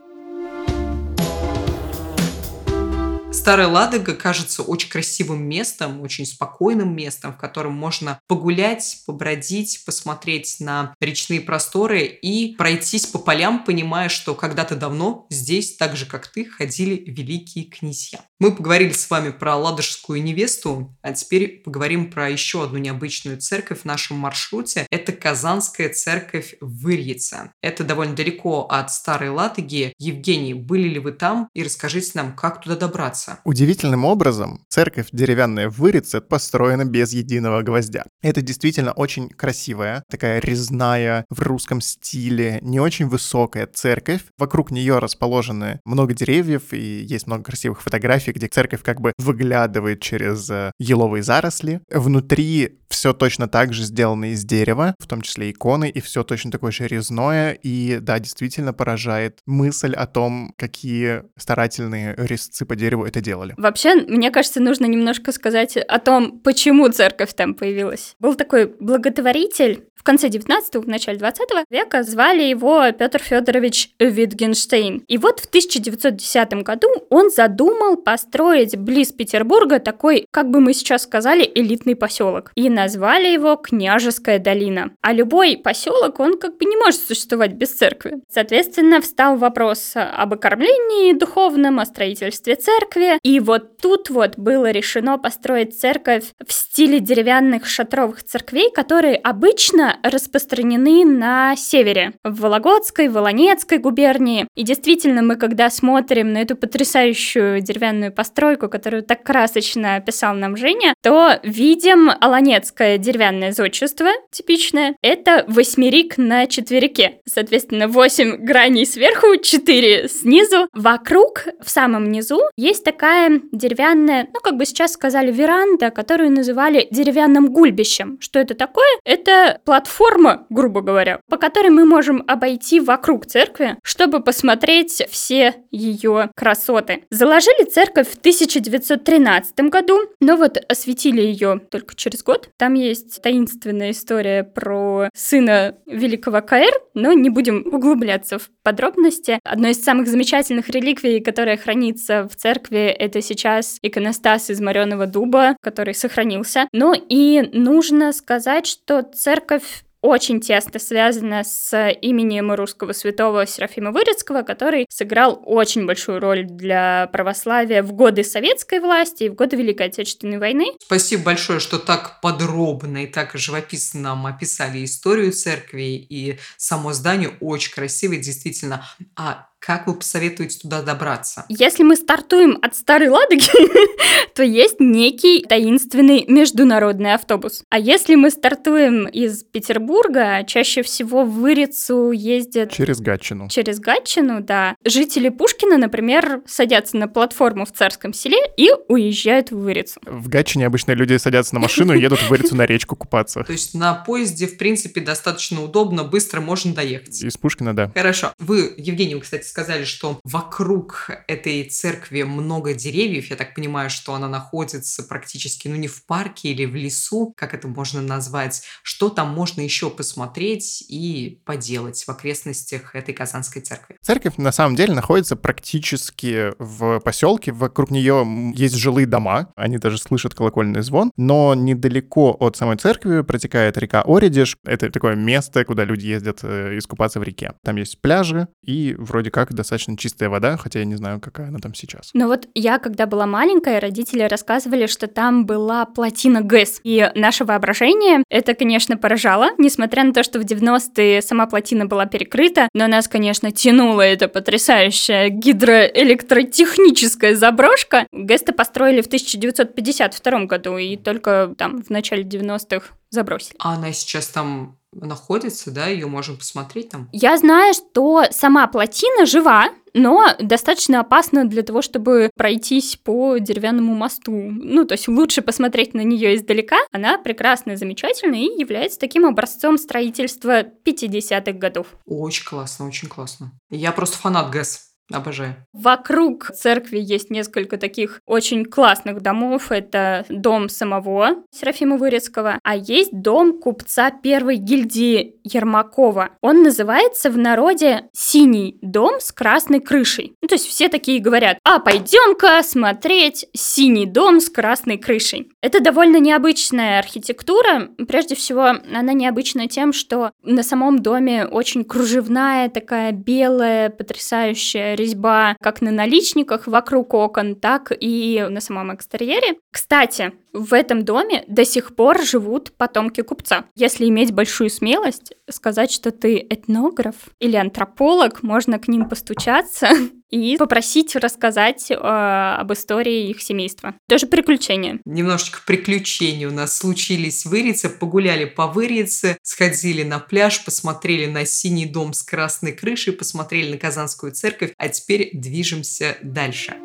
Старая Ладога кажется очень красивым местом, очень спокойным местом, в котором можно погулять, побродить, посмотреть на речные просторы и пройтись по полям, понимая, что когда-то давно здесь, так же как ты, ходили великие князья. Мы поговорили с вами про Ладожскую невесту, а теперь поговорим про еще одну необычную церковь в нашем маршруте. Это Казанская церковь в Ирьице. Это довольно далеко от Старой Ладоги. Евгений, были ли вы там? И расскажите нам, как туда добраться. Удивительным образом церковь деревянная в Ирице построена без единого гвоздя. Это действительно очень красивая, такая резная, в русском стиле, не очень высокая церковь. Вокруг нее расположены много деревьев, и есть много красивых фотографий, где церковь как бы выглядывает через э, еловые заросли. Внутри все точно так же сделано из дерева, в том числе иконы, и все точно такое же резное. И да, действительно поражает мысль о том, какие старательные резцы по дереву это делали. Вообще, мне кажется, нужно немножко сказать о том, почему церковь там появилась. Был такой благотворитель в конце 19-го, в начале 20 века звали его Петр Федорович Витгенштейн. И вот в 1910 году он задумал построить близ Петербурга такой, как бы мы сейчас сказали, элитный поселок. И назвали его Княжеская долина. А любой поселок, он как бы не может существовать без церкви. Соответственно, встал вопрос об окормлении духовном, о строительстве церкви. И вот тут вот было решено построить церковь в стиле деревянных шатровых церквей, которые обычно распространены на севере, в Вологодской, Волонецкой губернии. И действительно, мы когда смотрим на эту потрясающую деревянную постройку, которую так красочно описал нам Женя, то видим Аланецкое деревянное зодчество, типичное. Это восьмерик на четверике. Соответственно, восемь граней сверху, четыре снизу. Вокруг, в самом низу, есть такая деревянная, ну, как бы сейчас сказали, веранда, которую называли деревянным гульбищем. Что это такое? Это платформа, грубо говоря, по которой мы можем обойти вокруг церкви, чтобы посмотреть все ее красоты. Заложили церковь в 1913 году, но вот осветили ее только через год. Там есть таинственная история про сына великого Каэр, но не будем углубляться в подробности. Одной из самых замечательных реликвий, которая хранится в церкви, это сейчас иконостас из мореного дуба, который сохранился. Ну и нужно сказать, что церковь очень тесно связана с именем русского святого Серафима Вырицкого, который сыграл очень большую роль для православия в годы советской власти и в годы Великой Отечественной войны. Спасибо большое, что так подробно и так живописно нам описали историю церкви и само здание очень красивое, действительно. А как вы посоветуете туда добраться? Если мы стартуем от Старой Ладоги, то есть некий таинственный международный автобус. А если мы стартуем из Петербурга, чаще всего в Вырицу ездят... Через Гатчину. Через Гатчину, да. Жители Пушкина, например, садятся на платформу в Царском селе и уезжают в Вырицу. В Гатчине обычно люди садятся на машину и едут в Вырицу на речку купаться. То есть на поезде, в принципе, достаточно удобно, быстро можно доехать. Из Пушкина, да. Хорошо. Вы, Евгений, вы, кстати, сказали, что вокруг этой церкви много деревьев. Я так понимаю, что она находится практически, ну, не в парке или в лесу, как это можно назвать. Что там можно еще посмотреть и поделать в окрестностях этой Казанской церкви? Церковь, на самом деле, находится практически в поселке. Вокруг нее есть жилые дома. Они даже слышат колокольный звон. Но недалеко от самой церкви протекает река Оридиш. Это такое место, куда люди ездят э, искупаться в реке. Там есть пляжи и вроде как достаточно чистая вода, хотя я не знаю, какая она там сейчас. Но вот я, когда была маленькая, родители рассказывали, что там была плотина ГЭС. И наше воображение это, конечно, поражало, несмотря на то, что в 90-е сама плотина была перекрыта, но нас, конечно, тянула эта потрясающая гидроэлектротехническая заброшка. ГЭС-то построили в 1952 году, и только там в начале 90-х забросили. А она сейчас там находится, да, ее можем посмотреть там? Я знаю, что сама плотина жива, но достаточно опасно для того, чтобы пройтись по деревянному мосту. Ну, то есть лучше посмотреть на нее издалека. Она прекрасная, замечательная и является таким образцом строительства 50-х годов. Очень классно, очень классно. Я просто фанат ГЭС. Обожаю. Вокруг церкви есть несколько таких очень классных домов. Это дом самого Серафима Вырецкого, а есть дом купца первой гильдии Ермакова. Он называется в народе «Синий дом с красной крышей». Ну, то есть все такие говорят, а пойдем-ка смотреть «Синий дом с красной крышей». Это довольно необычная архитектура. Прежде всего, она необычна тем, что на самом доме очень кружевная, такая белая, потрясающая резьба как на наличниках вокруг окон, так и на самом экстерьере. Кстати, в этом доме до сих пор живут потомки купца. Если иметь большую смелость, сказать, что ты этнограф или антрополог, можно к ним постучаться и попросить рассказать э, об истории их семейства. Тоже приключение. Немножечко приключений у нас случились в Ирице. Погуляли по Вырице, сходили на пляж, посмотрели на синий дом с красной крышей, посмотрели на Казанскую церковь, а теперь движемся дальше.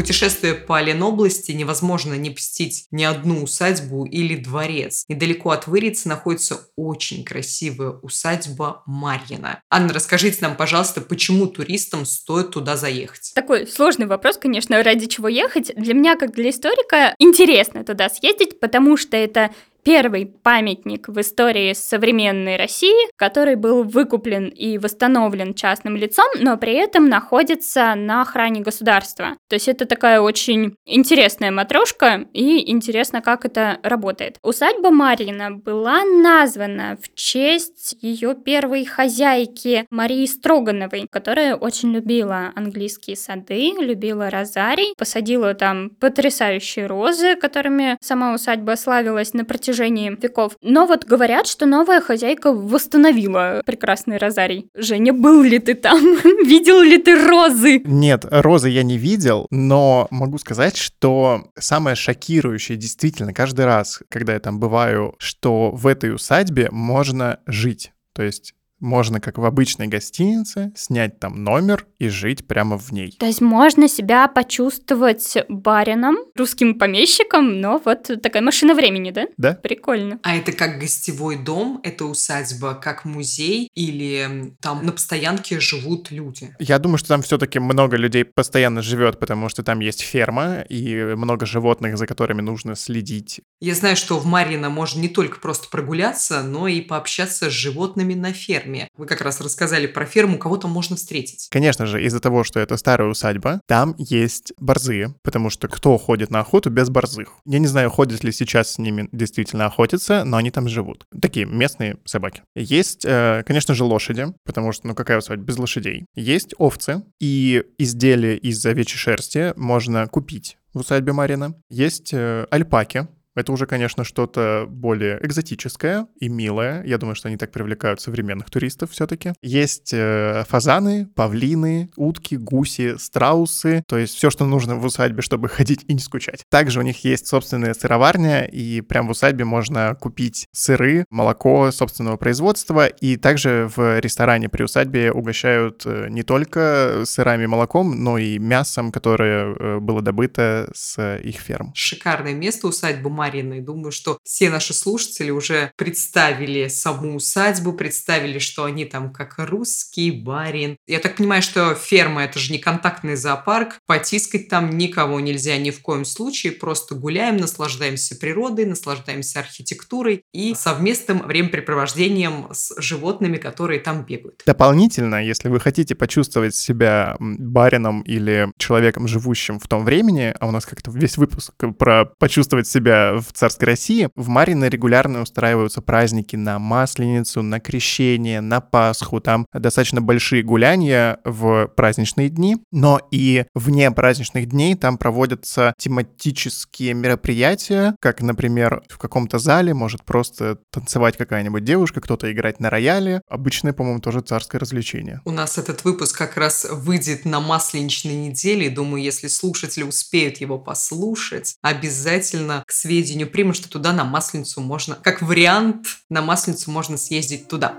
Путешествуя по Ленобласти, невозможно не посетить ни одну усадьбу или дворец. Недалеко от Вырицы находится очень красивая усадьба Марьина. Анна, расскажите нам, пожалуйста, почему туристам стоит туда заехать? Такой сложный вопрос, конечно, ради чего ехать. Для меня, как для историка, интересно туда съездить, потому что это первый памятник в истории современной России, который был выкуплен и восстановлен частным лицом, но при этом находится на охране государства. То есть это такая очень интересная матрешка, и интересно, как это работает. Усадьба Марина была названа в честь ее первой хозяйки Марии Строгановой, которая очень любила английские сады, любила розарий, посадила там потрясающие розы, которыми сама усадьба славилась на протяжении протяжении веков. Но вот говорят, что новая хозяйка восстановила прекрасный розарий. Женя, был ли ты там? видел ли ты розы? Нет, розы я не видел, но могу сказать, что самое шокирующее действительно каждый раз, когда я там бываю, что в этой усадьбе можно жить. То есть можно, как в обычной гостинице, снять там номер и жить прямо в ней. То есть можно себя почувствовать барином, русским помещиком, но вот такая машина времени, да? Да. Прикольно. А это как гостевой дом, это усадьба, как музей, или там на постоянке живут люди? Я думаю, что там все-таки много людей постоянно живет, потому что там есть ферма и много животных, за которыми нужно следить. Я знаю, что в Марьино можно не только просто прогуляться, но и пообщаться с животными на ферме ферме. Вы как раз рассказали про ферму, кого там можно встретить. Конечно же, из-за того, что это старая усадьба, там есть борзые, потому что кто ходит на охоту без борзых? Я не знаю, ходят ли сейчас с ними действительно охотиться, но они там живут. Такие местные собаки. Есть, э, конечно же, лошади, потому что, ну какая усадьба без лошадей? Есть овцы, и изделия из овечьей шерсти можно купить в усадьбе Марина. Есть э, альпаки, это уже, конечно, что-то более экзотическое и милое. Я думаю, что они так привлекают современных туристов все-таки. Есть э, фазаны, павлины, утки, гуси, страусы. То есть все, что нужно в усадьбе, чтобы ходить и не скучать. Также у них есть собственная сыроварня, и прям в усадьбе можно купить сыры, молоко собственного производства. И также в ресторане при усадьбе угощают э, не только сырами и молоком, но и мясом, которое э, было добыто с их ферм. Шикарное место усадьба Марьиной. Думаю, что все наши слушатели уже представили саму усадьбу, представили, что они там как русский барин. Я так понимаю, что ферма – это же не контактный зоопарк. Потискать там никого нельзя ни в коем случае. Просто гуляем, наслаждаемся природой, наслаждаемся архитектурой и совместным времяпрепровождением с животными, которые там бегают. Дополнительно, если вы хотите почувствовать себя барином или человеком, живущим в том времени, а у нас как-то весь выпуск про почувствовать себя в царской России, в Марино регулярно устраиваются праздники на Масленицу, на Крещение, на Пасху. Там достаточно большие гуляния в праздничные дни, но и вне праздничных дней там проводятся тематические мероприятия, как, например, в каком-то зале может просто танцевать какая-нибудь девушка, кто-то играть на рояле. Обычное, по-моему, тоже царское развлечение. У нас этот выпуск как раз выйдет на масленичной неделе. Думаю, если слушатели успеют его послушать, обязательно к сведению сведению примут, что туда на Масленицу можно, как вариант, на Масленицу можно съездить туда.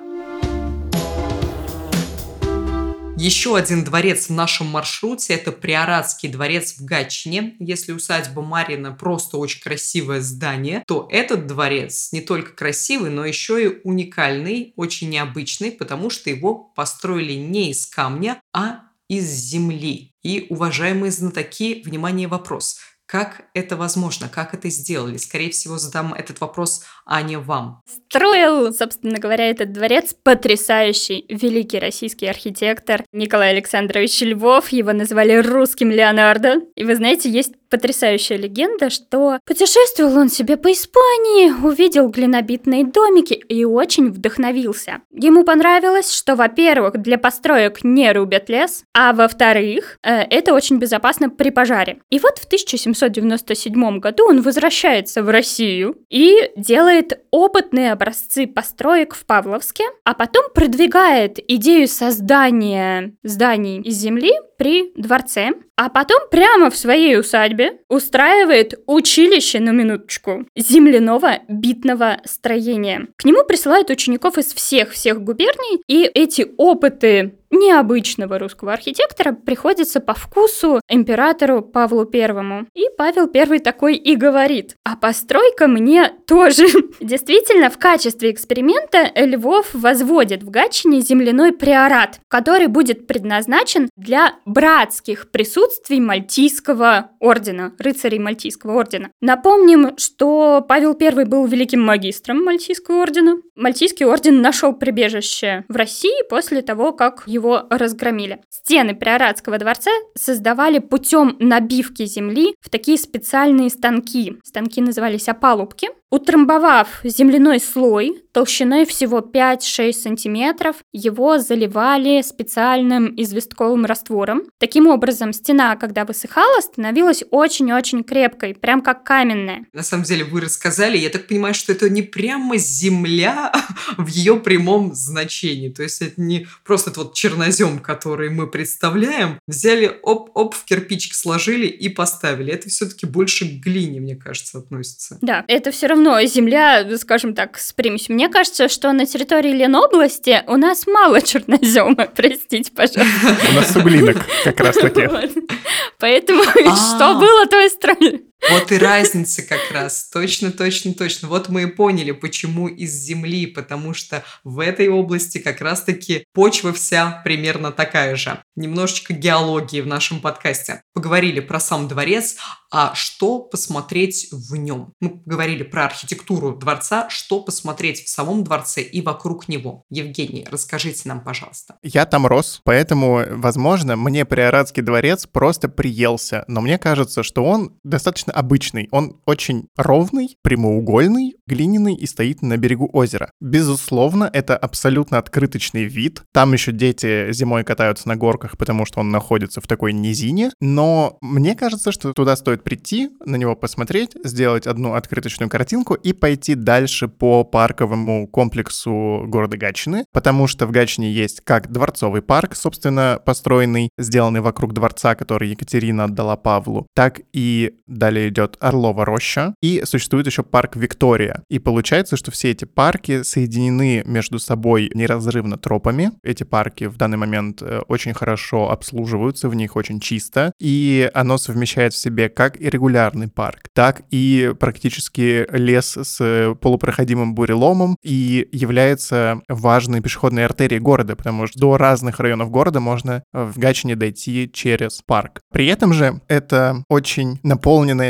Еще один дворец в нашем маршруте – это Приоратский дворец в Гатчине. Если усадьба Марина просто очень красивое здание, то этот дворец не только красивый, но еще и уникальный, очень необычный, потому что его построили не из камня, а из земли. И, уважаемые знатоки, внимание, вопрос – как это возможно? Как это сделали? Скорее всего, задам этот вопрос Ане вам. Строил, собственно говоря, этот дворец потрясающий великий российский архитектор Николай Александрович Львов. Его назвали русским Леонардо. И вы знаете, есть потрясающая легенда, что путешествовал он себе по Испании, увидел глинобитные домики и очень вдохновился. Ему понравилось, что, во-первых, для построек не рубят лес, а во-вторых, э, это очень безопасно при пожаре. И вот в 1797 году он возвращается в Россию и делает опытные образцы построек в Павловске, а потом продвигает идею создания зданий из земли при дворце, а потом прямо в своей усадьбе устраивает училище, на минуточку, земляного битного строения. К нему присылают учеников из всех-всех губерний, и эти опыты необычного русского архитектора приходится по вкусу императору Павлу Первому. И Павел Первый такой и говорит, а постройка мне тоже. Действительно, в качестве эксперимента Львов возводит в Гатчине земляной приорат, который будет предназначен для братских присутствий Мальтийского ордена, рыцарей Мальтийского ордена. Напомним, что Павел Первый был великим магистром Мальтийского ордена. Мальтийский орден нашел прибежище в России после того, как его его разгромили. Стены Приоратского дворца создавали путем набивки земли в такие специальные станки. Станки назывались опалубки. Утрамбовав земляной слой толщиной всего 5-6 сантиметров, его заливали специальным известковым раствором. Таким образом, стена, когда высыхала, становилась очень-очень крепкой, прям как каменная. На самом деле, вы рассказали, я так понимаю, что это не прямо земля в ее прямом значении. То есть это не просто это вот чернозем, который мы представляем, взяли, оп-оп, в кирпичик сложили и поставили. Это все-таки больше к глине, мне кажется, относится. Да, это все равно равно земля, скажем так, с примесью. Мне кажется, что на территории Ленобласти у нас мало чернозема, простите, пожалуйста. У нас суглинок как раз таки. Поэтому что а. было, то и строили. Вот и разница как раз. Точно, точно, точно. Вот мы и поняли, почему из земли, потому что в этой области как раз-таки почва вся примерно такая же. Немножечко геологии в нашем подкасте. Поговорили про сам дворец, а что посмотреть в нем? Мы поговорили про архитектуру дворца, что посмотреть в самом дворце и вокруг него. Евгений, расскажите нам, пожалуйста. Я там рос, поэтому, возможно, мне Приоратский дворец просто приелся, но мне кажется, что он достаточно достаточно обычный. Он очень ровный, прямоугольный, глиняный и стоит на берегу озера. Безусловно, это абсолютно открыточный вид. Там еще дети зимой катаются на горках, потому что он находится в такой низине. Но мне кажется, что туда стоит прийти, на него посмотреть, сделать одну открыточную картинку и пойти дальше по парковому комплексу города Гатчины, потому что в Гатчине есть как дворцовый парк, собственно, построенный, сделанный вокруг дворца, который Екатерина отдала Павлу, так и далее далее идет Орлова роща, и существует еще парк Виктория. И получается, что все эти парки соединены между собой неразрывно тропами. Эти парки в данный момент э, очень хорошо обслуживаются, в них очень чисто, и оно совмещает в себе как и регулярный парк, так и практически лес с полупроходимым буреломом и является важной пешеходной артерией города, потому что до разных районов города можно в Гатчине дойти через парк. При этом же это очень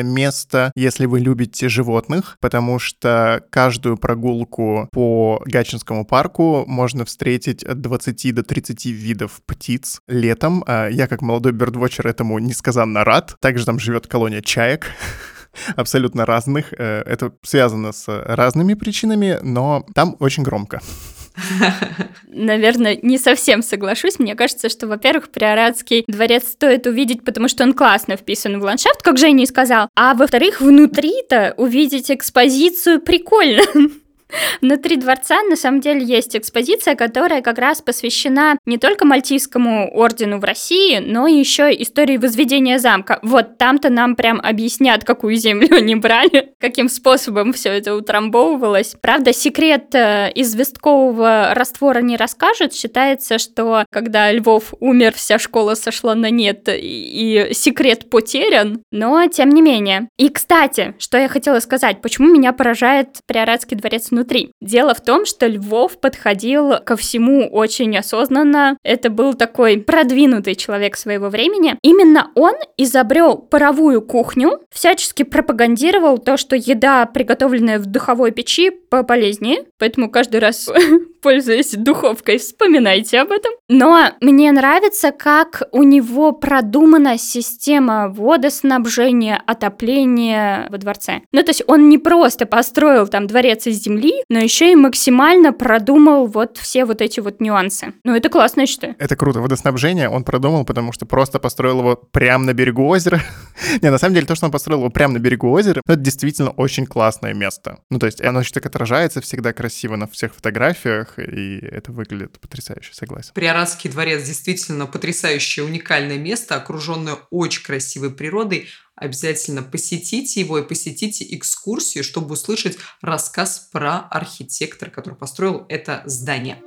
наполненное место, если вы любите животных, потому что каждую прогулку по Гатчинскому парку можно встретить от 20 до 30 видов птиц летом. А я, как молодой бердвотчер, этому несказанно рад. Также там живет колония чаек абсолютно разных. Э, это связано с разными причинами, но там очень громко. Наверное, не совсем соглашусь. Мне кажется, что, во-первых, Приоратский дворец стоит увидеть, потому что он классно вписан в ландшафт, как Женя и сказал. А во-вторых, внутри-то увидеть экспозицию прикольно. Внутри дворца на самом деле есть экспозиция, которая как раз посвящена не только Мальтийскому ордену в России, но и еще истории возведения замка. Вот там-то нам прям объяснят, какую землю они брали, каким способом все это утрамбовывалось. Правда, секрет э, известкового раствора не расскажет. Считается, что когда Львов умер, вся школа сошла на нет, и секрет потерян, но тем не менее. И, кстати, что я хотела сказать, почему меня поражает Приоратский дворец внутри внутри. Дело в том, что Львов подходил ко всему очень осознанно. Это был такой продвинутый человек своего времени. Именно он изобрел паровую кухню, всячески пропагандировал то, что еда, приготовленная в духовой печи, полезнее. Поэтому каждый раз пользуясь духовкой, вспоминайте об этом. Но мне нравится, как у него продумана система водоснабжения, отопления во дворце. Ну, то есть он не просто построил там дворец из земли, но еще и максимально продумал вот все вот эти вот нюансы. Ну, это классно, я считаю. Это круто. Водоснабжение он продумал, потому что просто построил его прямо на берегу озера. Не, на самом деле, то, что он построил его прямо на берегу озера, ну, это действительно очень классное место. Ну, то есть оно еще так отражается всегда красиво на всех фотографиях, и это выглядит потрясающе, согласен. Приоратский дворец действительно потрясающее, уникальное место, окруженное очень красивой природой. Обязательно посетите его и посетите экскурсию, чтобы услышать рассказ про архитектора, который построил это здание.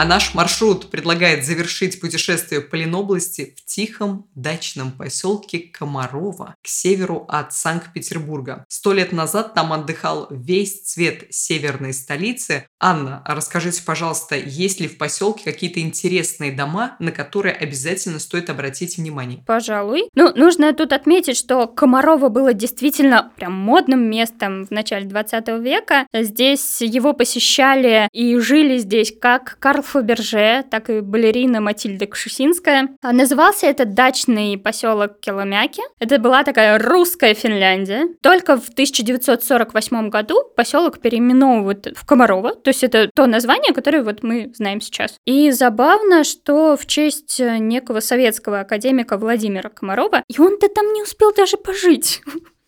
А наш маршрут предлагает завершить путешествие по Ленобласти в тихом дачном поселке Комарова к северу от Санкт-Петербурга. Сто лет назад там отдыхал весь цвет северной столицы. Анна, расскажите, пожалуйста, есть ли в поселке какие-то интересные дома, на которые обязательно стоит обратить внимание? Пожалуй. Ну, нужно тут отметить, что Комарова было действительно прям модным местом в начале 20 века. Здесь его посещали и жили здесь как Карл Фаберже, так и балерина Матильда Кшусинская. А назывался этот дачный поселок Келомяки. Это была такая русская Финляндия. Только в 1948 году поселок переименовывают в Комарова, то есть это то название, которое вот мы знаем сейчас. И забавно, что в честь некого советского академика Владимира Комарова, и он-то там не успел даже пожить.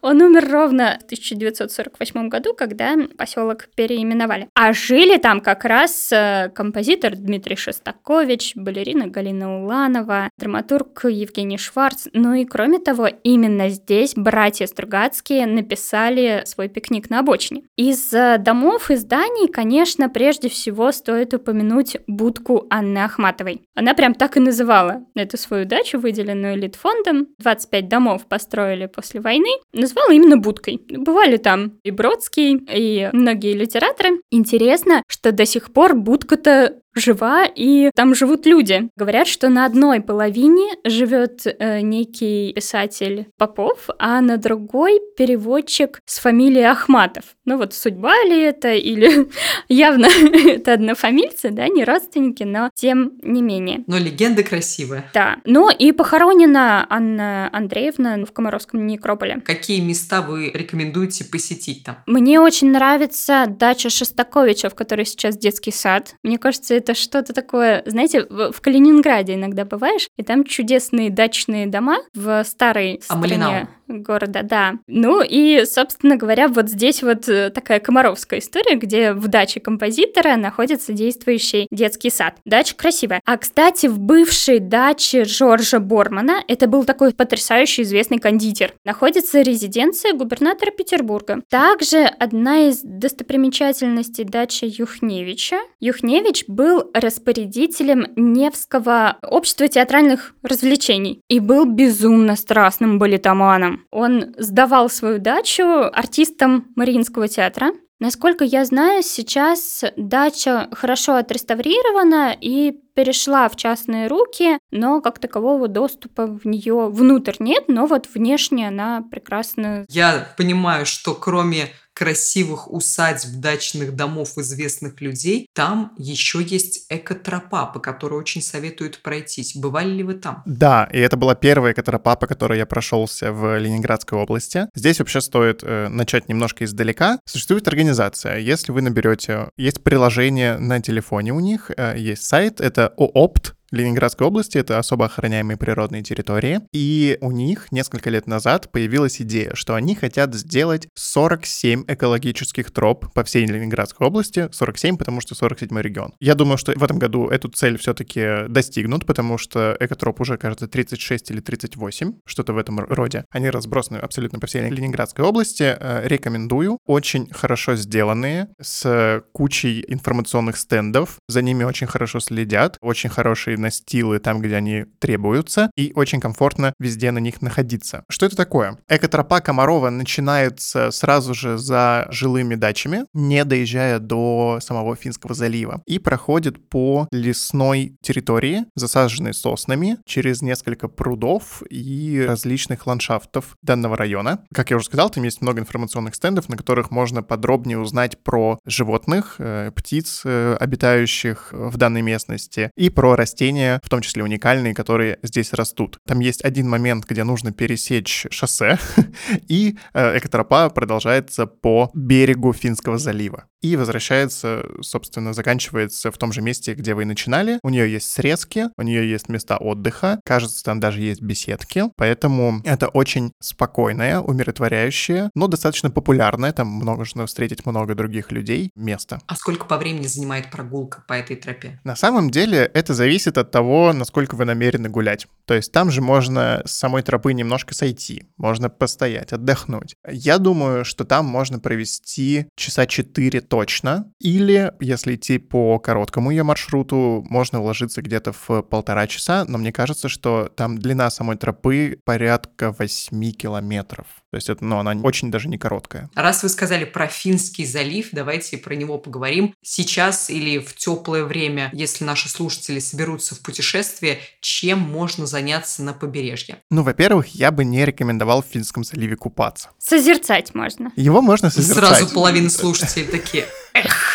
Он умер ровно в 1948 году, когда поселок переименовали. А жили там как раз э, композитор Дмитрий Шостакович, балерина Галина Уланова, драматург Евгений Шварц. Ну и кроме того, именно здесь братья Стругацкие написали свой пикник на обочине. Из э, домов и зданий, конечно, прежде всего стоит упомянуть будку Анны Ахматовой. Она прям так и называла эту свою дачу, выделенную Литфондом. 25 домов построили после войны, назвала именно будкой. Бывали там и Бродский, и многие литераторы. Интересно, что до сих пор будка-то жива, и там живут люди. Говорят, что на одной половине живет э, некий писатель Попов, а на другой переводчик с фамилией Ахматов. Ну вот судьба ли это, или явно это однофамильцы, да, не родственники, но тем не менее. Но легенда красивая. Да. Ну и похоронена Анна Андреевна в Комаровском некрополе. Какие места вы рекомендуете посетить там? Мне очень нравится дача Шостаковича, в которой сейчас детский сад. Мне кажется, это что-то такое, знаете, в, Калининграде иногда бываешь, и там чудесные дачные дома в старой А стране Малинову? Города, да. Ну и, собственно говоря, вот здесь вот э, такая комаровская история, где в даче композитора находится действующий детский сад. Дача красивая. А, кстати, в бывшей даче Жоржа Бормана, это был такой потрясающий известный кондитер, находится резиденция губернатора Петербурга. Также одна из достопримечательностей дачи Юхневича. Юхневич был распорядителем Невского общества театральных развлечений и был безумно страстным балетоманом. Он сдавал свою дачу артистам Мариинского театра. Насколько я знаю, сейчас дача хорошо отреставрирована и перешла в частные руки, но как такового доступа в нее внутрь нет, но вот внешне она прекрасно Я понимаю, что кроме красивых усадьб, дачных домов известных людей, там еще есть экотропа, по которой очень советуют пройтись. Бывали ли вы там? Да, и это была первая экотропа, по которой я прошелся в Ленинградской области. Здесь вообще стоит э, начать немножко издалека. Существует организация. Если вы наберете, есть приложение на телефоне у них, э, есть сайт, это ООПТ, Ленинградской области, это особо охраняемые природные территории, и у них несколько лет назад появилась идея, что они хотят сделать 47 экологических троп по всей Ленинградской области, 47, потому что 47 регион. Я думаю, что в этом году эту цель все-таки достигнут, потому что экотроп уже, кажется, 36 или 38, что-то в этом роде. Они разбросаны абсолютно по всей Ленинградской области. Э, Рекомендую. Очень хорошо сделанные, с кучей информационных стендов. За ними очень хорошо следят. Очень хорошие ковры, настилы там, где они требуются, и очень комфортно везде на них находиться. Что это такое? Экотропа Комарова начинается сразу же за жилыми дачами, не доезжая до самого Финского залива, и проходит по лесной территории, засаженной соснами, через несколько прудов и различных ландшафтов данного района. Как я уже сказал, там есть много информационных стендов, на которых можно подробнее узнать про животных, э, птиц, э, обитающих в данной местности, и про растения, в том числе уникальные, которые здесь растут. Там есть один момент, где нужно пересечь шоссе, и экотропа продолжается по берегу Финского залива и возвращается, собственно, заканчивается в том же месте, где вы и начинали. У нее есть срезки, у нее есть места отдыха, кажется, там даже есть беседки, поэтому это очень спокойное, умиротворяющее, но достаточно популярное, там можно встретить много других людей место. А сколько по времени занимает прогулка по этой тропе? На самом деле это зависит от того, насколько вы намерены гулять. То есть там же можно с самой тропы немножко сойти, можно постоять, отдохнуть. Я думаю, что там можно провести часа 4 точно. Или, если идти по короткому ее маршруту, можно уложиться где-то в полтора часа, но мне кажется, что там длина самой тропы порядка 8 километров. То есть это, ну, она очень даже не короткая. Раз вы сказали про Финский залив, давайте про него поговорим. Сейчас или в теплое время, если наши слушатели соберутся в путешествие, чем можно заняться на побережье? Ну, во-первых, я бы не рекомендовал в Финском заливе купаться. Созерцать можно. Его можно созерцать. Сразу половина слушателей такие, эх,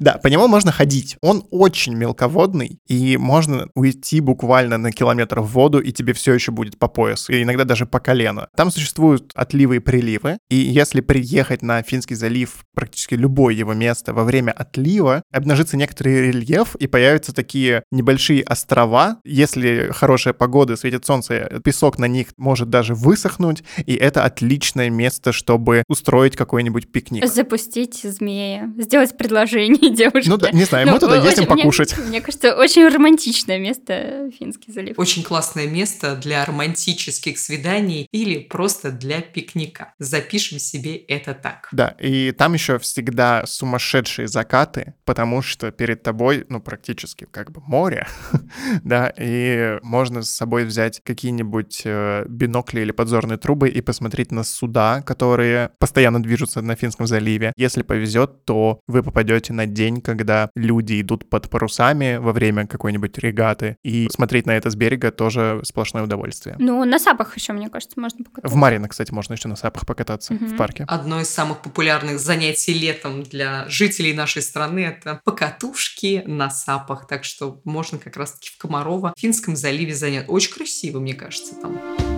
Да, по нему можно ходить. Он очень мелководный, и можно уйти буквально на километр в воду, и тебе все еще будет по пояс, и иногда даже по колено. Там существуют отливы и приливы, и если приехать на Финский залив, практически любое его место во время отлива, обнажится некоторый рельеф, и появятся такие небольшие острова. Если хорошая погода, светит солнце, песок на них может даже высохнуть, и это отличное место, чтобы устроить какой-нибудь пикник. Запустить змея, сделать предложение девушке. Ну да, не знаю, мы туда ездим мне- покушать. Мне, кажется, очень романтичное место Финский залив. Очень классное место для романтических свиданий или просто для пикника. Запишем себе это так. Да, и там еще всегда сумасшедшие закаты, потому что перед тобой, ну, практически как бы море, да, и можно с собой взять какие-нибудь э, бинокли или подзорные трубы и посмотреть на суда, которые постоянно движутся на Финском заливе. Если повезет, то вы попадете на день, когда люди идут под парусами во время какой-нибудь регаты, и смотреть на это с берега тоже сплошное удовольствие. Ну, на сапах еще, мне кажется, можно покататься. В Марино, кстати, можно еще на сапах покататься в Мгм. парке. Одно из самых популярных занятий летом для жителей нашей страны – это покатушки на сапах. Так что можно как раз-таки в Комарово, в Финском заливе занять. Очень красиво, мне кажется, там.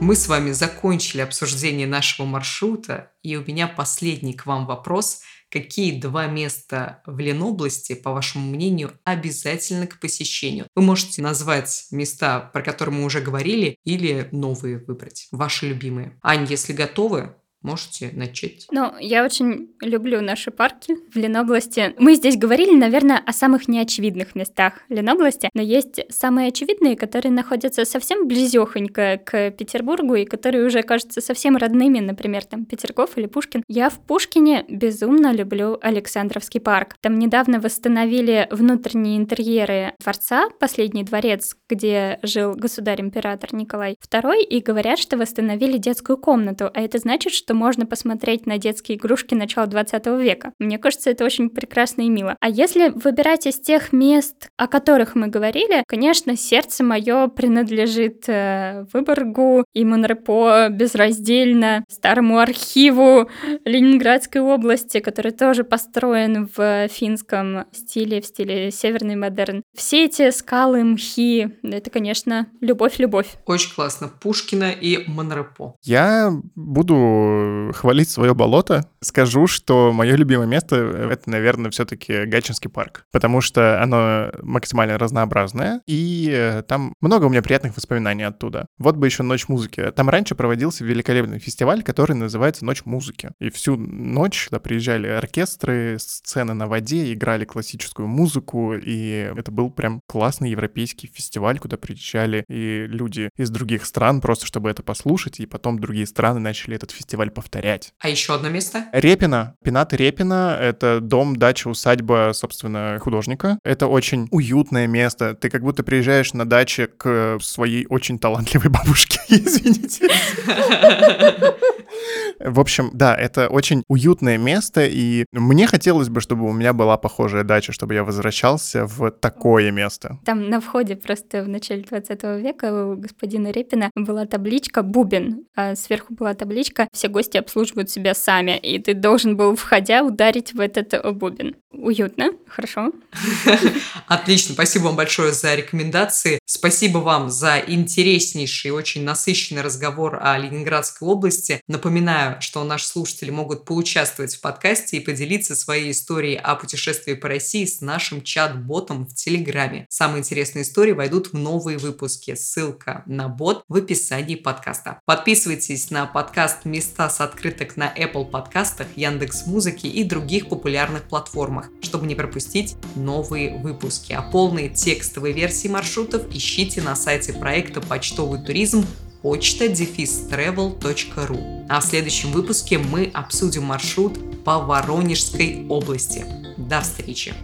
Мы с вами закончили обсуждение нашего маршрута, и у меня последний к вам вопрос. Какие два места в Ленобласти, по вашему мнению, обязательно к посещению? Вы можете назвать места, про которые мы уже говорили, или новые выбрать, ваши любимые. Ань, если готовы, можете начать. Ну, я очень люблю наши парки в Ленобласти. Мы здесь говорили, наверное, о самых неочевидных местах Ленобласти, но есть самые очевидные, которые находятся совсем близехонько к Петербургу и которые уже кажутся совсем родными, например, там Петергоф или Пушкин. Я в Пушкине безумно люблю Александровский парк. Там недавно восстановили внутренние интерьеры дворца, последний дворец, где жил государь-император Николай II, и говорят, что восстановили детскую комнату, а это значит, что можно посмотреть на детские игрушки начала 20 века. Мне кажется, это очень прекрасно и мило. А если выбирать из тех мест, о которых мы говорили, конечно, сердце мое принадлежит э, Выборгу и Монрепо безраздельно, старому архиву Ленинградской области, который тоже построен в финском стиле, в стиле северный модерн. Все эти скалы, мхи, это, конечно, любовь-любовь. Очень классно. Пушкина и Монрепо. Я буду хвалить свое болото. Скажу, что мое любимое место — это, наверное, все-таки Гатчинский парк, потому что оно максимально разнообразное, и э, там много у меня приятных воспоминаний оттуда. Вот бы еще «Ночь музыки». Там раньше проводился великолепный фестиваль, который называется «Ночь музыки». И всю ночь туда приезжали оркестры, сцены на воде, играли классическую музыку, и это был прям классный европейский фестиваль, куда приезжали и люди из других стран просто, чтобы это послушать, и потом другие страны начали этот фестиваль фестиваль повторять. А еще одно место? Репина. Пенат Репина — это дом, дача, усадьба, собственно, художника. Это очень уютное место. Ты как будто приезжаешь на даче к своей очень талантливой бабушке. Извините. В общем, да, это очень уютное место, и мне хотелось бы, чтобы у меня была похожая дача, чтобы я возвращался в такое место. Там на входе просто в начале 20 века у господина Репина была табличка «Бубен», а сверху была табличка «Все гости обслуживают себя сами», и ты должен был, входя, ударить в этот бубен. Уютно, хорошо. Отлично, спасибо вам большое за рекомендации. Спасибо вам за интереснейший, очень насыщенный разговор о Ленинградской области. Напоминаю, что наши слушатели могут поучаствовать в подкасте и поделиться своей историей о путешествии по России с нашим чат-ботом в Телеграме. Самые интересные истории войдут в новые выпуски. Ссылка на бот в описании подкаста. Подписывайтесь на подкаст «Места с открыток» на Apple подкастах, Яндекс Музыки и других популярных платформах, чтобы не пропустить новые выпуски. А полные текстовые версии маршрутов ищите на сайте проекта «Почтовый туризм» почта travel.ru. А в следующем выпуске мы обсудим маршрут по Воронежской области. До встречи!